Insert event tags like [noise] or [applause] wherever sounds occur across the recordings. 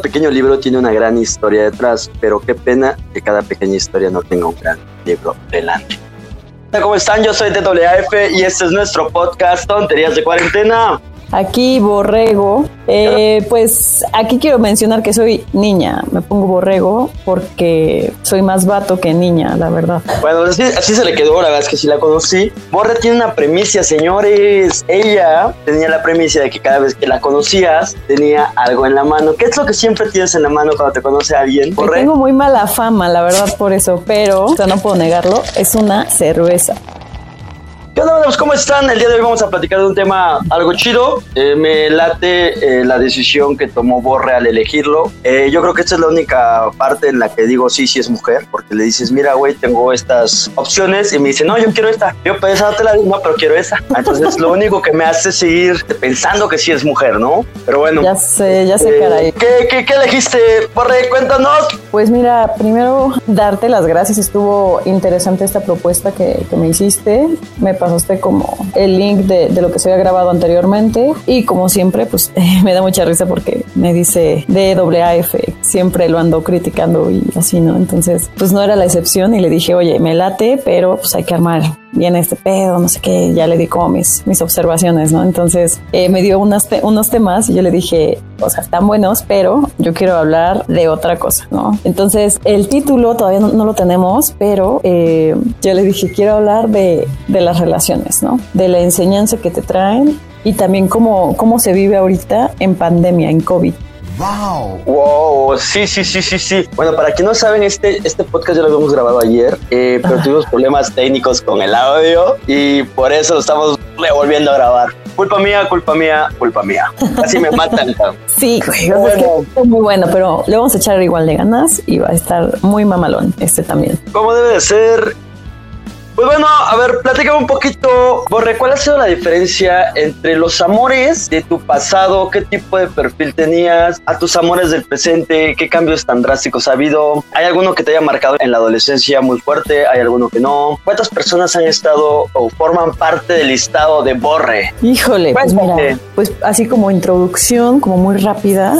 Pequeño libro tiene una gran historia detrás, pero qué pena que cada pequeña historia no tenga un gran libro delante. ¿Cómo están? Yo soy TWAF y este es nuestro podcast Tonterías de Cuarentena. Aquí Borrego. Eh, pues aquí quiero mencionar que soy niña. Me pongo Borrego porque soy más vato que niña, la verdad. Bueno, así, así se le quedó, la verdad es que sí la conocí. Borre tiene una premisa, señores. Ella tenía la premisa de que cada vez que la conocías tenía algo en la mano. ¿Qué es lo que siempre tienes en la mano cuando te conoce alguien? Que Borre. Tengo muy mala fama, la verdad, por eso, pero o sea, no puedo negarlo. Es una cerveza. ¿Qué onda, amigos? ¿Cómo están? El día de hoy vamos a platicar de un tema algo chido. Eh, me late eh, la decisión que tomó Borre al elegirlo. Eh, yo creo que esta es la única parte en la que digo sí, sí es mujer, porque le dices, mira, güey, tengo estas opciones y me dice, no, yo quiero esta. Yo pues esa no te la digo, no, pero quiero esa. Entonces, lo único que me hace seguir pensando que sí es mujer, ¿no? Pero bueno. Ya sé, ya sé, Eh, caray. ¿qué, qué, qué elegiste, Borre? Cuéntanos. Pues mira, primero darte las gracias. Estuvo interesante esta propuesta que, que me hiciste. Me pasaste como el link de, de lo que se había grabado anteriormente. Y como siempre, pues [laughs] me da mucha risa porque me dice DWAF. Siempre lo ando criticando y así, ¿no? Entonces, pues no era la excepción. Y le dije, oye, me late, pero pues hay que armar bien este pedo, no sé qué, ya le di como mis, mis observaciones, ¿no? Entonces eh, me dio unas te- unos temas y yo le dije, o sea, están buenos, pero yo quiero hablar de otra cosa, ¿no? Entonces el título todavía no, no lo tenemos, pero eh, yo le dije, quiero hablar de, de las relaciones, ¿no? De la enseñanza que te traen y también cómo, cómo se vive ahorita en pandemia, en COVID. Wow. Wow, sí, sí, sí, sí, sí. Bueno, para quien no saben, este, este podcast ya lo habíamos grabado ayer, eh, pero tuvimos problemas técnicos con el audio y por eso lo estamos revolviendo a grabar. Culpa mía, culpa mía, culpa mía. Así me matan. [laughs] Sí, güey, es que Bueno. está muy bueno, pero le vamos a echar igual de ganas y va a estar muy mamalón este también. ¿Cómo debe de ser? Pues bueno, a ver, platícame un poquito, Borre, ¿cuál ha sido la diferencia entre los amores de tu pasado? ¿Qué tipo de perfil tenías? ¿A tus amores del presente? ¿Qué cambios tan drásticos ha habido? ¿Hay alguno que te haya marcado en la adolescencia muy fuerte? ¿Hay alguno que no? ¿Cuántas personas han estado o forman parte del listado de Borre? Híjole, pues Cuéntate. mira, pues así como introducción, como muy rápida,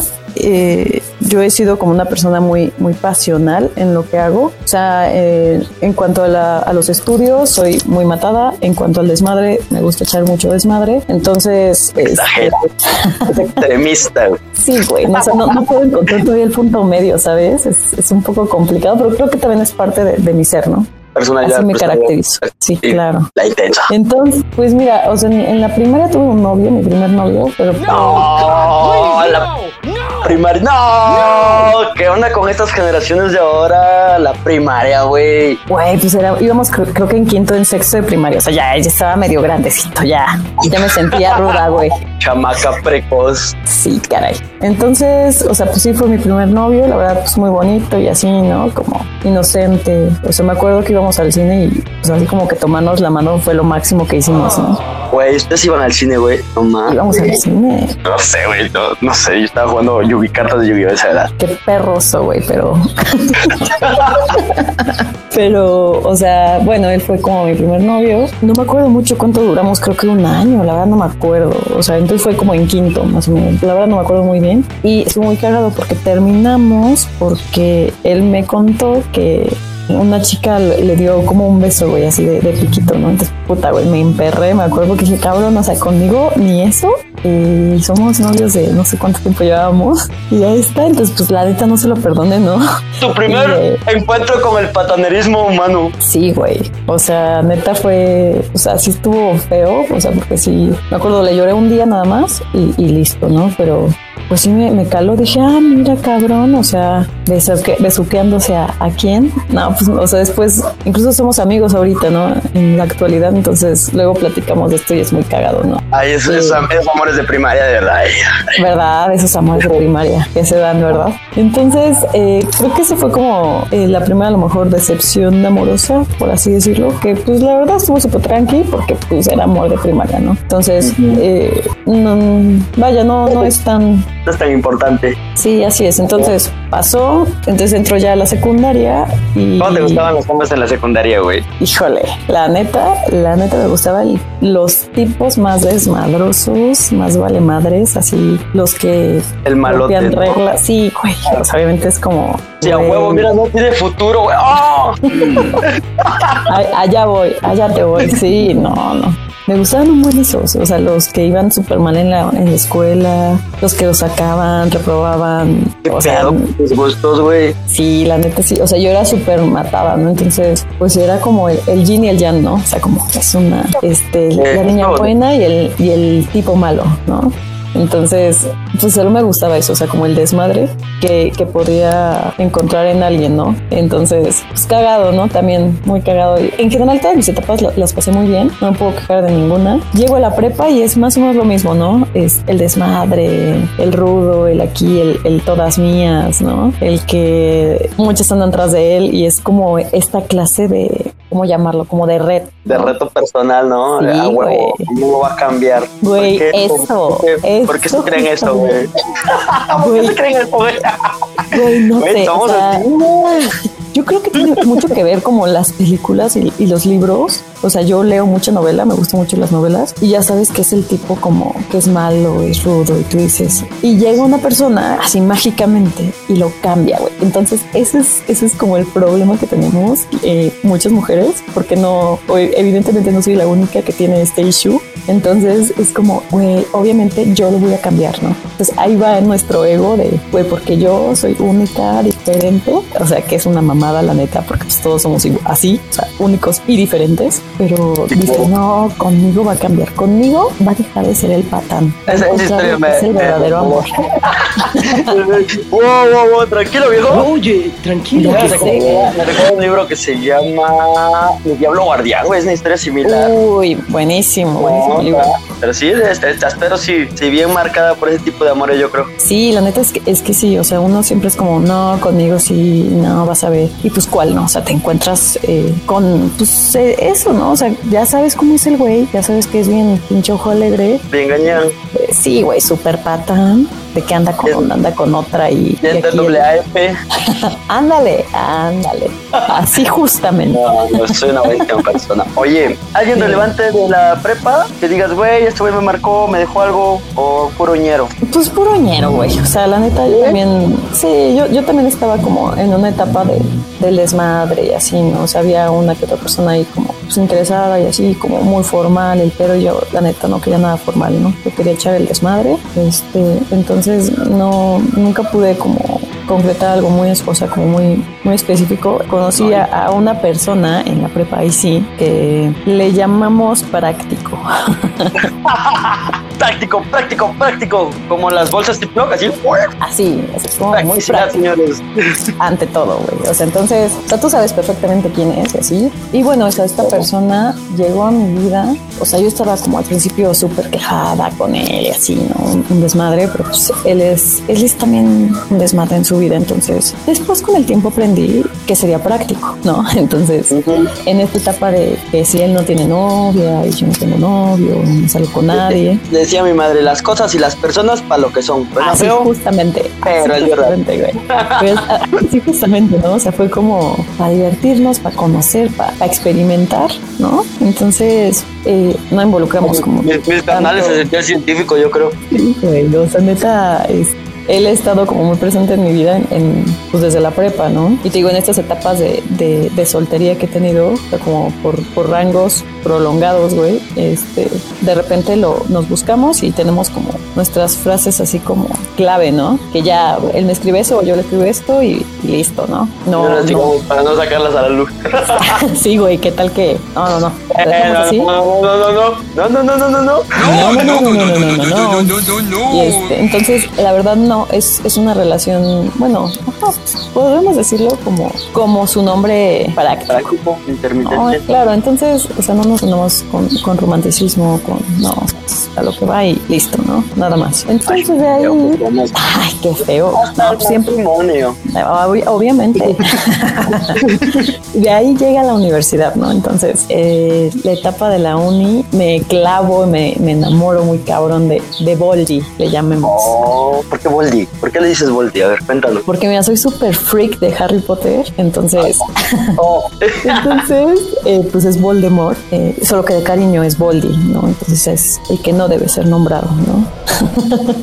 eh, yo he sido como una persona muy, muy pasional en lo que hago. O sea, eh, en cuanto a, la- a los estudios, soy muy matada. En cuanto al desmadre, me gusta echar mucho desmadre. Entonces, este, Exagera. [laughs] Es extremista. güey. sí, güey, no, o sea, no, no puedo encontrar todavía el punto medio, ¿sabes? Es, es un poco complicado, pero creo que también es parte de, de mi ser, ¿no? Personalidad. Así me caracterizo. Sí, Sí, claro. La intensa. Entonces, pues mira, o sea, en, en la primera tuve un novio, mi primer novio, pero No, la primaria. No, ¿qué onda con estas generaciones de ahora? La primaria, güey. Güey, pues era, íbamos creo, creo que en quinto, en sexto de primaria. O sea, ya, ya estaba medio grandecito, ya. Ya me sentía [laughs] ruda, güey. Chamaca precoz. Sí, caray. Entonces, o sea, pues sí fue mi primer novio, la verdad, pues muy bonito y así, ¿no? Como inocente. O sea, me acuerdo que íbamos al cine y pues así como que tomarnos la mano fue lo máximo que hicimos, ¿no? Güey, ustedes iban al cine, güey. No mames. Íbamos al cine. No sé, güey. No, no sé, yo estaba jugando Yugi, cartas de Yu-Gi-Oh! a esa edad. Qué perroso, güey, pero. [laughs] pero, o sea, bueno, él fue como mi primer novio. No me acuerdo mucho cuánto duramos, creo que un año, la verdad no me acuerdo. O sea, entonces fue como en quinto, más o menos. La verdad no me acuerdo muy bien. Y estuvo muy cagado porque terminamos porque él me contó que una chica le dio como un beso, güey, así de, de piquito, ¿no? Entonces, puta, güey, me emperré, me acuerdo que dije, cabrón, o sea, conmigo ni eso. Y somos novios de no sé cuánto tiempo llevábamos. Y ahí está, entonces, pues la neta no se lo perdone, ¿no? Tu primer encuentro con el patanerismo humano. Sí, güey. O sea, neta fue, o sea, sí estuvo feo, o sea, porque sí, me acuerdo, le lloré un día nada más y, y listo, ¿no? Pero pues sí me, me caló, dije, ah, mira, cabrón, o sea, besuque- besuqueándose a, a quién. No, pues, o sea, después, incluso somos amigos ahorita, ¿no? En la actualidad, entonces luego platicamos de esto y es muy cagado, ¿no? Ay, esos, esos, esos amores de primaria, de verdad. ¿verdad? Esos amores de primaria que se dan, ¿verdad? Entonces, eh, creo que eso fue como eh, la primera, a lo mejor, decepción amorosa, por así decirlo, que pues la verdad estuvo súper tranqui porque pues era amor de primaria, ¿no? Entonces, eh, no, vaya, no, no es tan no es tan importante. Sí, así es. Entonces pasó, entonces entró ya a la secundaria y... ¿Cómo te gustaban los hombres en la secundaria, güey? Híjole, la neta, la neta me gustaban los tipos más desmadrosos, más vale madres, así los que... El malote. rompían reglas. Sí, güey, pues, obviamente es como... Sí, a huevo, mira, no tiene futuro, güey. ¡Oh! [laughs] allá voy, allá te voy. Sí, no, no. Me gustaban muy esos, o sea, los que iban súper mal en la, en la escuela, los que lo sacaban, reprobaban. ¿Qué O sea, tus gustos, güey? Sí, la neta sí. O sea, yo era súper matada, ¿no? Entonces, pues era como el, el yin y el yang, ¿no? O sea, como es una, este, la niña no. buena y el, y el tipo malo, ¿no? Entonces, pues solo me gustaba eso, o sea, como el desmadre que, que podía encontrar en alguien, ¿no? Entonces, pues cagado, ¿no? También muy cagado. Y En general, todas mis etapas la- las pasé muy bien, no me puedo quejar de ninguna. Llego a la prepa y es más o menos lo mismo, ¿no? Es el desmadre, el rudo, el aquí, el, el todas mías, ¿no? El que muchos andan tras de él y es como esta clase de, ¿cómo llamarlo? Como de red. De reto personal, ¿no? Sí, a huevo, güey. ¿cómo va a cambiar? Güey, ¿Por qué? eso, ¿Por qué, ¿Por qué se creen eso, güey? [laughs] ¿Por qué Güey. se creen eso, güey? Güey, no Güey, sé. o sea. Yo creo que tiene mucho que ver como las películas y, y los libros. O sea, yo leo mucha novela, me gustan mucho las novelas y ya sabes que es el tipo como que es malo, es rudo y tú dices, y llega una persona así mágicamente y lo cambia, güey. Entonces ese es, ese es como el problema que tenemos eh, muchas mujeres, porque no, evidentemente no soy la única que tiene este issue. Entonces es como, güey, obviamente yo lo voy a cambiar, ¿no? Entonces ahí va nuestro ego de, güey, porque yo soy única, diferente, o sea, que es una mamada la neta, porque pues, todos somos así, o sea, únicos y diferentes, pero dices, no, conmigo va a cambiar, conmigo va a dejar de ser el patán. Esa- historia me- es el verdadero me- amor. [laughs] wow, wow, wow, tranquilo, viejo. Oye, tranquilo. Me recuerdo, me recuerdo un libro que se llama El Diablo Guardián, güey, es una historia similar. Uy, buenísimo, buenísimo No, libro. Pero sí, este, pero sí, sí, bien marcada por ese tipo de amores, yo creo. Sí, la neta es que, es que sí, o sea, uno siempre es como, no, conmigo sí, no, vas a ver. Y pues, ¿cuál no? O sea, te encuentras eh, con, pues, eh, eso, ¿no? O sea, ya sabes cómo es el güey, ya sabes que es bien pinche ojo alegre. Te engañan. Eh, sí, güey, súper patán, de que anda con, anda con otra y... doble AF. [laughs] Ándale, ándale. Así justamente. No, no soy una buena persona. Oye, ¿alguien Sí. relevante de la prepa que digas, güey, este güey me marcó, me dejó algo o puro ñero? Pues puro ñero, güey. O sea, la neta, yo también, sí, yo, yo también estaba como en una etapa de, del desmadre y así, ¿no? O sea, había una que otra persona ahí como pues, interesada y así, como muy formal, el pero yo, la neta, no quería nada formal, ¿no? Yo quería echar el desmadre. Este, entonces, no, nunca pude como concretar algo muy, o sea, como muy, muy específico. Conocí a, a una persona en la prepa ahí sí, que le llamamos práctico. [laughs] Práctico, práctico, práctico. Como las bolsas Ziploc, así. Así, es como muy práctico. señores. [laughs] ante todo, güey. O sea, entonces, o sea, tú sabes perfectamente quién es y así. Y bueno, o sea, esta persona llegó a mi vida. O sea, yo estaba como al principio súper quejada con él y así, ¿no? Un, desmadre, pero pues él es, él es también un desmadre en su vida. Entonces, después con el tiempo aprendí que sería práctico, ¿no? [laughs] Entonces, en esta etapa de que si él no tiene novia y yo no tengo novio, no salgo con nadie. Decía mi madre, las cosas y las personas para lo que son. Pues Así feo, justamente. pero así es verdad. justamente, güey. Pues, ah, sí, justamente, ¿no? O sea, fue como para divertirnos, para conocer, para, para experimentar, ¿no? Entonces, eh, no involucramos como. Mis, mis canales se científico, yo creo. Sí, güey, o sea, neta, es- él ha estado como muy presente en mi vida en, en, pues desde la prepa, ¿no? Y te digo, en estas etapas de, de, de soltería que he tenido, o sea, como por, por rangos prolongados, güey, este, de repente lo, nos buscamos y tenemos como nuestras frases así como clave, ¿no? Que ya él me escribe eso o yo le escribo esto y, y listo, ¿no? No, no. Para no sacarlas a la luz. sí, güey, ¿qué tal que? No, no, no. ¿Lo Eh, dejamos no, así? no, no, no, no, no, no, no, no, no, no. No, no, no, no, no, no, no, no. no, no, no. Y este, entonces, la verdad no, es, es una relación, bueno, podemos decirlo como, como su nombre práctico. Práctico, No, intermitente. claro, entonces, o sea, no nos andamos con, con romanticismo, con, no, a lo que va y listo, ¿no? Nada más. Entonces, de ahí, ay, qué feo. No, siempre, Matrimonio. Ob- obviamente. [laughs] de ahí llega la universidad, ¿no? Entonces, eh, la etapa de la uni me clavo, me, me enamoro muy cabrón de, de Voldy, le llamemos. Oh, ¿por qué Voldy? ¿Por qué le dices Voldy? A ver, cuéntalo. Porque mira, soy súper freak de Harry Potter, entonces, [laughs] Oh. [laughs] entonces, eh, pues es Voldemort, eh, solo que de cariño es Voldy, ¿no? Entonces es el que no debe ser nombrado, ¿no?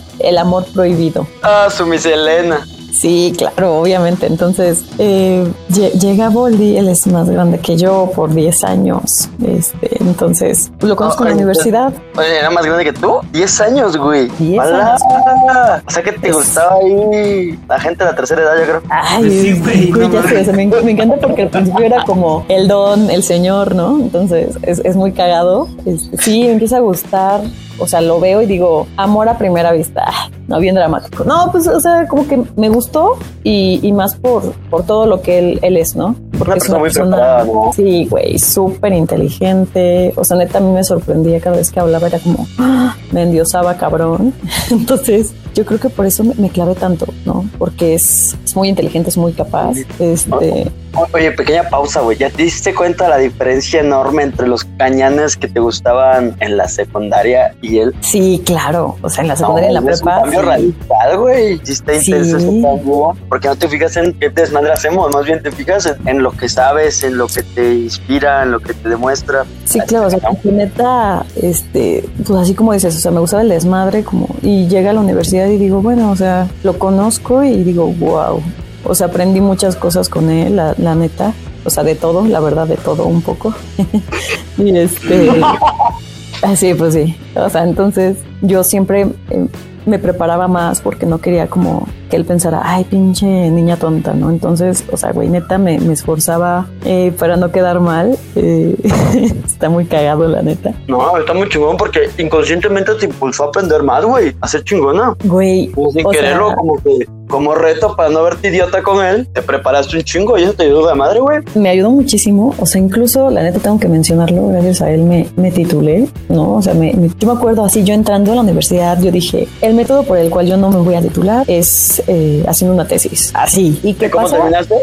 [laughs] el amor prohibido. ah, su miselena. Sí, claro, obviamente. Entonces, eh, lle- llega Boldi, él es más grande que yo por 10 años. Este, entonces, lo conozco en la universidad. Oye, ¿era más grande que tú? 10 años, güey. 10 ¡Hala! años. O sea que te Es- gustaba ahí la gente de la tercera edad, yo creo. Ay, Sí, güey, güey, no ya sé, mames. o sea, me, me encanta porque al principio era como el don, el señor, ¿no? Entonces es, es muy cagado. Este, sí, me empieza a gustar. O sea, lo veo y digo, amor a primera vista. Ah, No, bien dramático. No, pues, o sea, como que me gustó y, y más por, por todo lo que él, él es, ¿no? Una persona muy preparada, ¿no? Sí, güey, súper inteligente. O sea, neta, a mí me sorprendía cada vez que hablaba, era como, ¡ah! me endiosaba cabrón. [laughs] Entonces, yo creo que por eso me, me clavé tanto, ¿no? Porque es, es muy inteligente, es muy capaz. Este, Oye, pequeña pausa, güey. ¿Ya te diste cuenta la diferencia enorme entre los cañanes que te gustaban en la secundaria y él? sí, claro. O sea, en la secundaria, en la No, es un cambio sí. radical, güey. Está Sí. intenso ese cambio. Porque no te fijas en qué desmadre hacemos, más bien te fijas en, en lo que sabes, en lo que te inspira, en lo que te demuestra. Sí, claro, o sea, porque neta, este, pues así como dices, o sea, me gustaba el desmadre, como, y llega a la universidad y digo, bueno, o sea, lo conozco y digo, wow. O sea, aprendí muchas cosas con él, la, la neta. O sea, de todo, la verdad, de todo un poco. [laughs] y este. [laughs] ah, Sí, pues sí. O sea, entonces yo siempre eh, me preparaba más porque no quería como que él pensara, ay, pinche niña tonta, ¿no? Entonces, o sea, güey, neta, me, me esforzaba eh, para no quedar mal. Eh, [laughs] está muy cagado, la neta. No, está muy chingón porque inconscientemente te impulsó a aprender más, güey. A ser chingona. Güey, Pues sin sea, quererlo, como que como reto para no verte idiota con él, te preparaste un chingo y eso te ayudó de madre, güey. me ayudó muchísimo. O sea, incluso, la neta, tengo que mencionarlo, gracias a él me, me titulé, ¿no? O sea, me, me- yo me acuerdo así, yo entrando a la universidad, yo dije, el método por el cual yo no me voy a titular es eh, haciendo una tesis. Así. ¿Y qué ¿Cómo pasa? terminaste?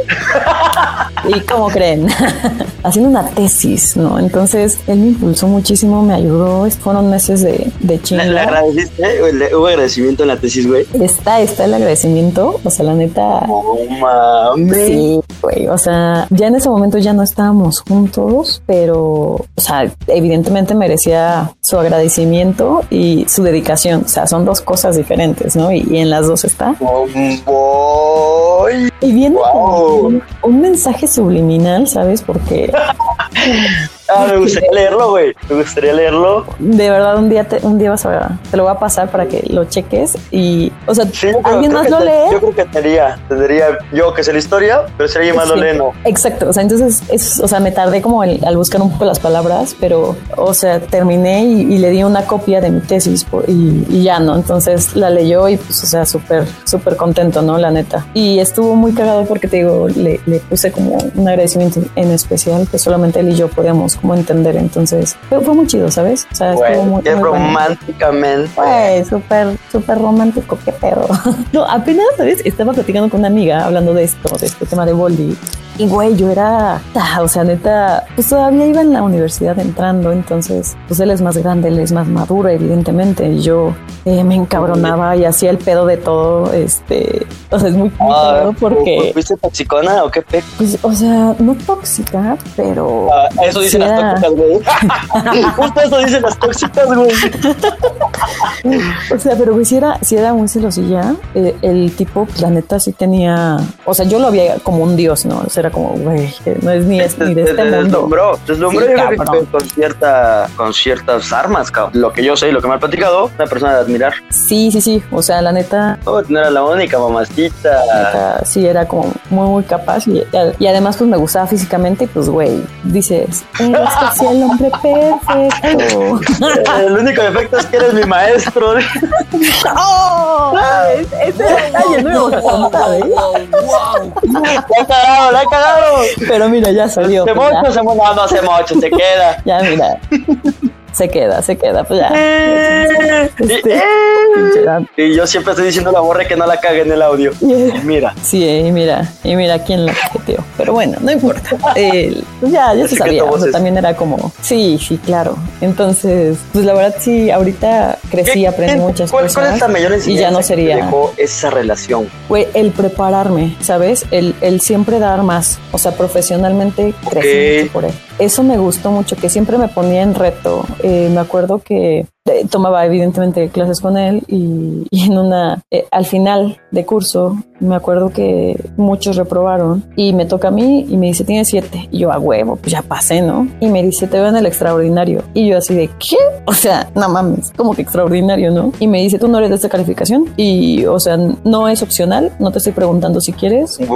[laughs] ¿Y cómo creen? [laughs] Haciendo una tesis, ¿no? Entonces, él me impulsó muchísimo, me ayudó. Fueron meses de, de ¿Le, chinga. le agradeciste? ¿Le- ¿Hubo agradecimiento en la tesis, güey? Está, está el agradecimiento. O sea, la neta. No mames. Sí, güey. O sea, ya en ese momento ya no estábamos juntos, pero, o sea, evidentemente merecía su agradecimiento y su dedicación. O sea, son dos cosas diferentes, ¿no? Y, y en las dos está. Boy. Y viene Wow. un mensaje subliminal, ¿sabes? Porque [laughs] Ah, me gustaría leerlo, güey. Me gustaría leerlo. de verdad un día te, un día vas a te lo voy a pasar para que lo cheques y, o sea, Sí, alguien más lo te- lee. Yo creo que tendría, tendría yo que sé la historia, pero si alguien más lo Sí, lee, no. Exacto, o sea, entonces, es, o sea, me tardé como el- al buscar un poco las palabras, pero, o sea, terminé y, y le di una copia de mi tesis por- y, y ya, ¿no? Entonces la leyó y, pues, o sea, súper, súper contento, ¿no? La neta. Y estuvo muy cagado porque, te digo, le, le puse como un agradecimiento en especial que solamente él y yo podíamos como entender, entonces fue, fue muy chido, ¿sabes? O sea, Güey, muy, qué muy bueno. románticamente. Güey, súper, súper romántico, qué pedo. [laughs] No, apenas, ¿sabes? Estaba platicando con una amiga hablando de esto, de este tema de Boldy. Y güey, yo era, ah, o sea, neta, pues todavía iba en la universidad entrando, entonces, pues él es más grande, él es más maduro, evidentemente, y yo eh, me encabronaba y hacía el pedo de todo, este, o sea, es muy, Ah, porque, ¿Fuiste toxicona o qué pe? pues, o sea, no tóxica, pero... Ah, eso dicen las tóxicas, güey. [laughs] Justo eso dicen las tóxicas, güey. O sea, pero güey, si era, si era muy celosilla, eh, el tipo, la neta, sí tenía. O sea, yo lo había como un dios, ¿no? O sea, era como, güey, eh, no es ni, es, ni de Te- este te mundo. Deslumbró, deslumbró Sí, yo con, cierta, con ciertas armas, cabrón. Lo que yo sé y lo que me han platicado, una persona de admirar. Sí, sí, sí. O sea, la neta, No, no era la única, mamacita. neta, sí era como muy, muy capaz. Y, y además, pues me gustaba físicamente, y pues, güey, dices, eres casi el hombre perfecto. [laughs] El único defecto es que eres mi maestro. ¡Oh! Ese detalle no íbamos a contar, ¿eh? La he cagado, la he cagado. Pero mira, ya salió. Se pues, mocho, se mocho, no, no se mocho, se queda. Ya, mira. Se queda, se queda, pues ya. Eh, Este. eh, Y yo siempre estoy diciendo a la borre que no la cague en el audio. Mira. Sí, y mira, y mira quién la tío. Pero bueno, no importa. pues ya, ya se sabía. también era como, sí, sí, claro. Entonces, pues la verdad sí, ahorita crecí, aprendí muchas cosas. ¿Cuál es la mayor y ya no sería. dejó esa relación? Fue el prepararme, ¿sabes? El, el siempre dar más. O sea, profesionalmente crecí mucho por él. Eso me gustó mucho, que siempre me ponía en reto. Eh, me acuerdo que eh, tomaba evidentemente clases con él y, en una, eh, al final de curso, me acuerdo que muchos reprobaron y me toca a mí y me dice, tiene siete. Y yo, a huevo, pues ya pasé, ¿no? Y me dice, te veo en el extraordinario. Y yo así de, ¿qué? O sea, no mames, como que extraordinario, ¿no? Y me dice, tú no eres de esta calificación y, o sea, no es opcional, no te estoy preguntando si quieres. te,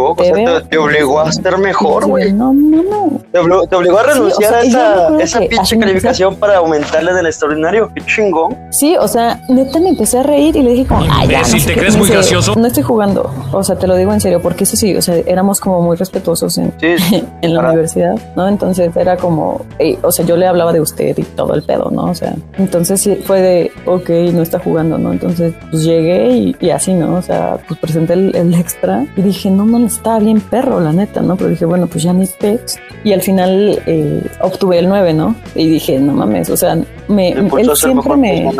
te, obligó a ser mejor, güey. No, no, no. Te obligó, a renunciar a esa, esa pinche calificación para aumentarle del extraordinario. Chingón. Sí, o sea, neta me empecé a reír y le dije como, ay, ya, no te crees muy gracioso. No estoy jugando, o sea, te lo digo en serio, porque eso sí, o sea, éramos como muy respetuosos en, [laughs] en la universidad, ¿no? Entonces era como, o sea, yo le hablaba de usted y todo el pedo, ¿no? O sea, entonces sí fue de, ok, no está jugando, ¿no? Entonces, pues llegué y, así, ¿no? O sea, pues presenté el, extra y dije, no, no, está bien perro, la neta, ¿no? Pero dije, bueno, pues ya ni pex. Y al final eh, obtuve el 9, ¿no? Y dije, no mames, o sea, me, él siempre me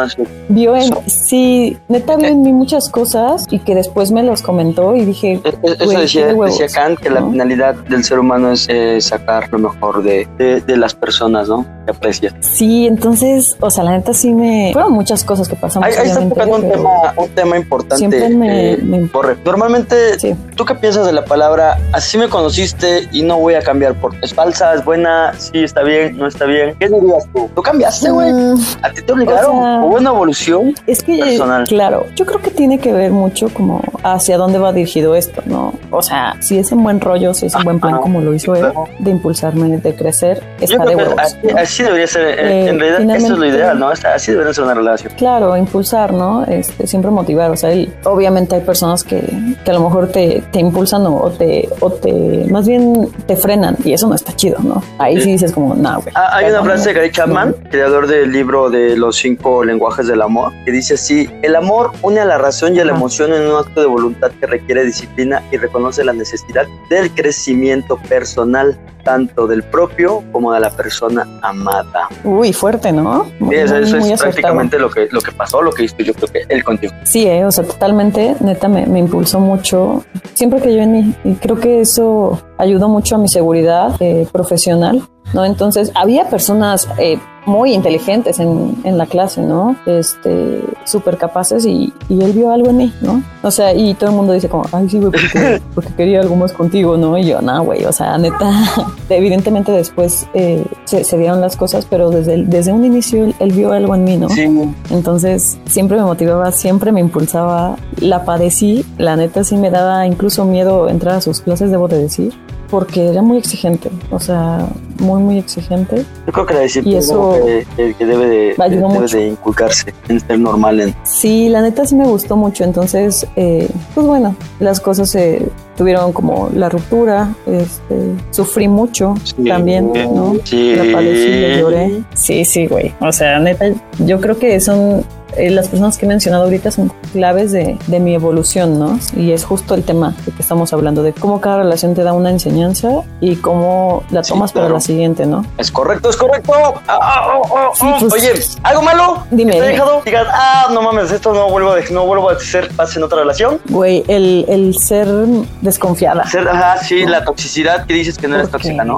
vio en, sí, neta vio en mí muchas cosas y que después me los comentó y dije, e, e, eso decía, decía, Kant que la finalidad del ser humano es eh, sacar lo mejor de, de, las personas, ¿no? Que aprecia. Sí, entonces, o sea, la neta sí me fueron muchas cosas que pasaron. Ahí, está tocando un tema, un tema importante. Siempre me, eh, Normalmente, ¿tú qué piensas de la palabra así me conociste y no voy a cambiar por es falsa, es buena, sí está bien, no está bien? ¿Qué dirías tú? ¿Tú cambiaste, güey? Mm, ¿A ti te obligaron? ¿Hubo una evolución es que, personal? Claro, yo creo que tiene que ver mucho como hacia dónde va dirigido esto, ¿no? O sea, si es en buen rollo, si es en buen plan como lo hizo él, de impulsarme, de crecer, está de huevos. Así, debería ser, eh, en realidad eso es lo ideal, ¿no? Así debería ser una relación. Claro, impulsar, ¿no? Este, siempre motivar, o sea, él, obviamente hay personas que, que a lo mejor te, te impulsan o te, o te, más bien te frenan y eso no está chido, ¿no? Ahí sí, dices como, no, güey. Ah, hay una frase de Gary Chapman, creador del libro de los cinco lenguajes del amor, que dice así, el amor une a la razón y a la emoción en un acto de voluntad que requiere disciplina y reconoce la necesidad del crecimiento personal, tanto del propio como de la persona amada. Uy, fuerte, ¿no? Sí, eso, es prácticamente lo que, lo que pasó, lo que hizo yo creo que él contigo. Sí, eh, o sea, totalmente, neta, me, me impulsó mucho. Siempre que yo en y creo que eso ayudó mucho a mi seguridad eh, profesional, ¿no? Entonces, había personas eh, muy inteligentes en, en, la clase, ¿no? Este, súper capaces y, y, él vio algo en mí, ¿no? O sea, y todo el mundo dice como, ay, sí, güey, porque, [laughs] porque quería algo más contigo, ¿no? Y yo, no, güey, o sea, neta, [laughs] evidentemente después eh, se, se, dieron las cosas, pero desde, desde un inicio él, vio algo en mí, ¿no? Sí. Entonces, siempre me motivaba, siempre me impulsaba, la padecí, la neta sí me daba incluso miedo entrar a sus clases, debo de decir porque era muy exigente, o sea, muy, muy exigente. Yo creo que la disciplina que, debe, de, debe de inculcarse en ser normal. En... Sí, la neta sí me gustó mucho, entonces, eh, pues bueno, las cosas se tuvieron como la ruptura, este, sufrí mucho también, ¿no? Sí. La padecí, lloré. Sí, sí, güey, o sea, neta, yo creo que son eh, las personas que he mencionado ahorita son claves de, de, mi evolución, ¿no? Y es justo el tema de que estamos hablando, de cómo cada relación te da una enseñanza y cómo la tomas para la siguiente, ¿no? Es correcto, es correcto. Ah, ah, ah, pues, Oye, ¿algo malo? Dime. ¿Te he dejado? Digas, ah, no mames, esto no vuelvo a, no vuelvo a ser paz en otra relación. Güey, el, el ser desconfiada. Ser, ajá, sí, la toxicidad que dices que no eres tóxica, ¿no?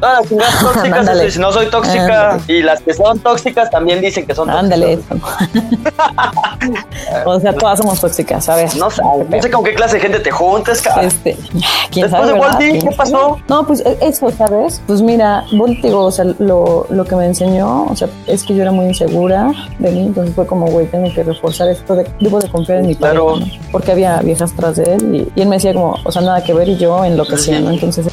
Todas las tóxicas, no soy tóxica, y las que son tóxicas también dicen que son tóxicas. Ándale, [laughs] o sea, todas somos tóxicas, ¿sabes? No sé, no sé con qué clase de gente te juntas, cabrón. Este, [laughs] ¿quién Después sabe, de Volti, ¿qué pasó? No, pues e, eso, ¿sabes? Pues mira, digo, o sea, lo, lo que me enseñó, o sea, es que yo era muy insegura de mí, entonces fue como, güey, tengo que reforzar esto, de, debo de confiar en mi padre, ¿no? porque había viejas tras de él y, y, él me decía como, o sea, nada que ver y yo en lo que hacía, ¿no? Entonces...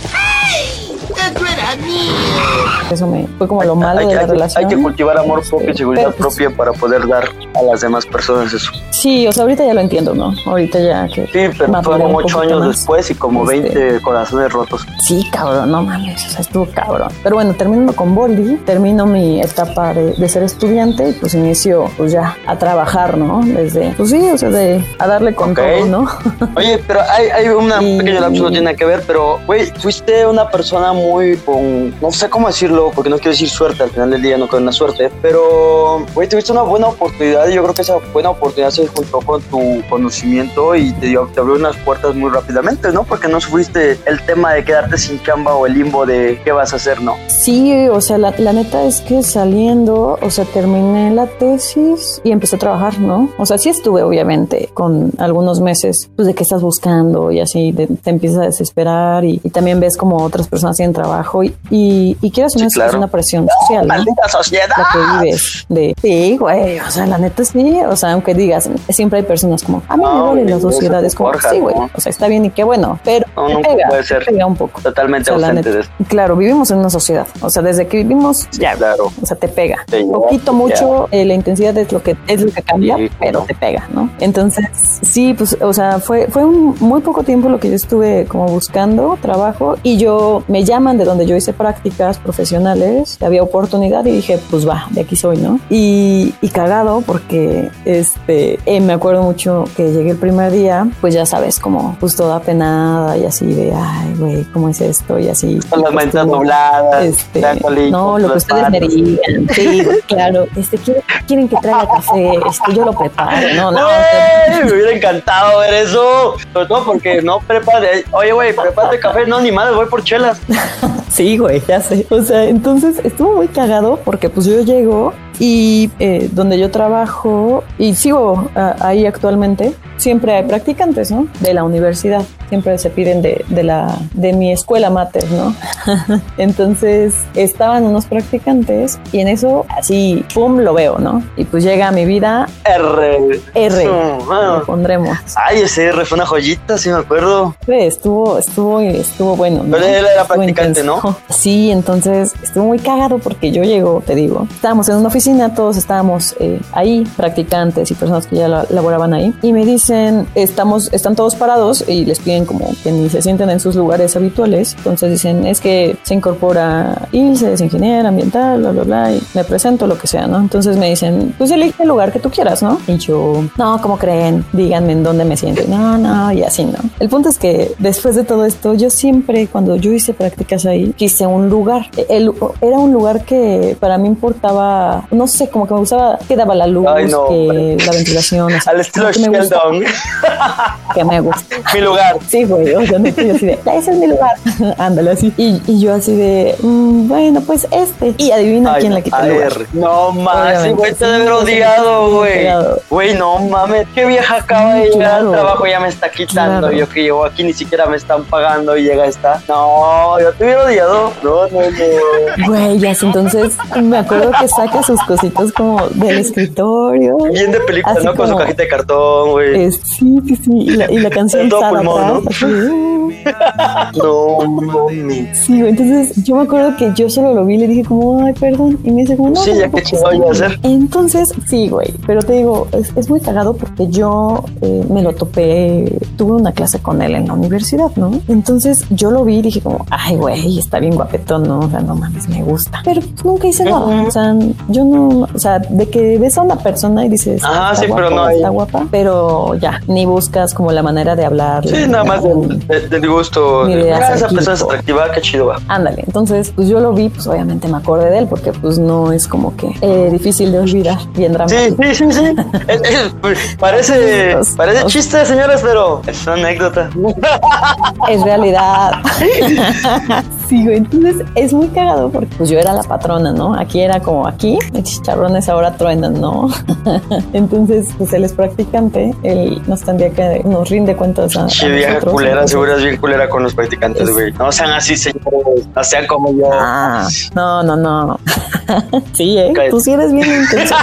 Eso me fue como lo malo hay, de la hay, relación. Hay que cultivar amor Este, propio y seguridad pues, propia para poder dar a las demás personas eso. Sí, o sea, ahorita ya lo entiendo, ¿no? Ahorita ya que. Sí, pero fueron ocho años más. después y como Este, 20 corazones rotos. Sí, cabrón, no mames, o sea, estuvo cabrón. Pero bueno, terminando con Boldi, termino mi etapa de, de ser estudiante y pues inicio pues ya a trabajar, ¿no? Desde, pues sí, o sea, de a darle con Ok. todo, ¿no? [laughs] Oye, pero hay, hay una Y- pequeña lapso, no tiene que ver, pero, güey, fuiste una persona muy con, no sé cómo decirlo, porque no quiero decir suerte, al final del día no creo en la suerte, pero, güey, tuviste una buena oportunidad y yo creo que esa buena oportunidad se juntó con tu conocimiento y te, dio, te abrió unas puertas muy rápidamente, ¿no? Porque no sufriste el tema de quedarte sin chamba o el limbo de qué vas a hacer, ¿no? Sí, o sea, la, la neta es que saliendo, o sea, terminé la tesis y empecé a trabajar, ¿no? O sea, sí estuve obviamente con algunos meses, pues de qué estás buscando y así te empiezas a desesperar y, y también ves como otras personas tienen trabajo y, y, y quieras claro. es una presión social, ¿no? ¡Maldita sociedad! la que vives de sí, güey, o sea, la neta sí, o sea, aunque digas, siempre hay personas como, a mí me No, duele güey, la eso sociedad, te es como, forja, sí, güey, ¿no? o sea, está bien y qué bueno, pero No, pega, puede ser. pega un poco. Totalmente O sea, ausente neta- de esto. Claro, vivimos en una sociedad, o sea, desde que vivimos, ya, Claro. o sea, te pega. Lleva, Poquito, te mucho, eh, la intensidad es lo que es lo que cambia, Sí, pero ¿no? te pega, ¿no? Entonces, sí, pues, o sea, fue, fue un muy poco tiempo lo que yo estuve como buscando trabajo y yo me llaman de donde yo hice prácticas profesionales, había oportunidad y dije, pues va, de aquí soy, ¿no? Y, y cagado porque, este, eh, me acuerdo mucho que llegué el primer día, pues ya sabes, como pues toda penada y así de, ay, güey, ¿cómo es esto? Y así. Con las manitas dobladas, este, colito, no, lo que ustedes me digan. Sí, [laughs] claro. Este, ¿quieren, quieren que traiga café, este, yo lo preparo. No, no. Me hubiera encantado ver eso. Sobre todo porque no prepare. Oye, güey, prepárate café. No, ni madre, voy por chelas. [laughs] Sí, güey, ya sé. O sea, entonces estuvo muy cagado porque pues yo llego y eh, donde yo trabajo y sigo ah, ahí actualmente, siempre hay practicantes, ¿no? De la universidad. Siempre se piden de, de la, de mi escuela mater, ¿no? [laughs] Entonces estaban unos practicantes y en eso así, pum, lo veo, ¿no? Y pues llega a mi vida R. R, le pondremos. Ay, ese R fue una joyita, sí me acuerdo. Sí, estuvo, estuvo, estuvo bueno. ¿no? Pero él era Estuvo practicante, intenso. [laughs] Sí, entonces estuvo muy cagado porque yo llego, te digo, estábamos en una oficina, todos estábamos eh, ahí, practicantes y personas que ya la- laboraban ahí, y me dicen, estamos, están todos parados y les piden como que ni se sienten en sus lugares habituales. Entonces dicen, es que se incorpora Ilse, es ingeniera ambiental, bla, bla, bla, y me presento lo que sea, ¿no? Entonces me dicen, pues elige el lugar que tú quieras, ¿no? Y yo, no, ¿cómo creen? Díganme en dónde me siento. No, no, y así, ¿no? El punto es que después de todo esto, yo siempre, cuando yo hice prácticas ahí, quise un lugar. El- era un lugar que para mí importaba, no sé, como que me gustaba que daba la luz, Ay, no, que la ventilación, así, Al estilo que me gusta, que me gusta. Mi lugar. Sí, güey, o sea, neta, yo así de, ese es mi lugar. [laughs] Ándale así. Y, y yo así de, mm, bueno, pues este. Y adivina Ay, quién no, le quitó. No mames, güey, te debe odiado, güey. Güey, no mames, qué vieja acaba de llegar al trabajo, ya me está quitando. Claro. Yo que llevo aquí ni siquiera me están pagando y llega esta. No, yo te hubiera odiado. No, no, no. Güey, ya sé, entonces me acuerdo que saca sus cositas como del escritorio. Bien de película, ¿no? Con su cajita de cartón, güey. Sí, sí, sí. Y la, y la [laughs] canción Todo Sada pulmón, atrás, ¿no? así. No, mames. Sí, güey, entonces yo me acuerdo que yo solo lo vi y le dije como, ay, perdón. Y me dice como, no. Sí, ya no, qué chingado iba a hacer. Entonces, sí, güey, pero te digo, es, es muy cagado porque yo eh, me lo topé, tuve una clase con él en la universidad, ¿no? Entonces yo lo vi y dije como, ay, güey, está bien guapetón, ¿no? O sea, no mames, me gusta. Pero nunca hice nada, o sea, yo no, o sea, de que ves a una persona y dices, Ajá, está sí, pero no hay- está guapa, pero ya, ni buscas como la manera de hablar. Sí, nada más del, del- del gusto. Ni de Ah, esa persona es atractiva, qué chido va. Ándale, entonces pues yo lo vi, pues obviamente me acordé de él porque pues no es como que eh, difícil de olvidar, bien dramático. Sí, sí, sí, sí. [laughs] Es- es- parece, parece chiste, señores, pero es una anécdota. es realidad. [laughs] sí, güey. Entonces es muy cagado porque pues yo era la patrona, ¿no? Aquí era como aquí, mis chicharrones ahora truenan, ¿no? [laughs] Entonces, pues él es practicante, él nos tendría que nos rinde cuentas a, a Che, vieja culera, entonces- seguro es bien culera con los practicantes, Es- güey. No sean así, señores. No sean como yo. Ah, no, no, no. [laughs] sí, ¿eh? Tú sí eres bien intenso.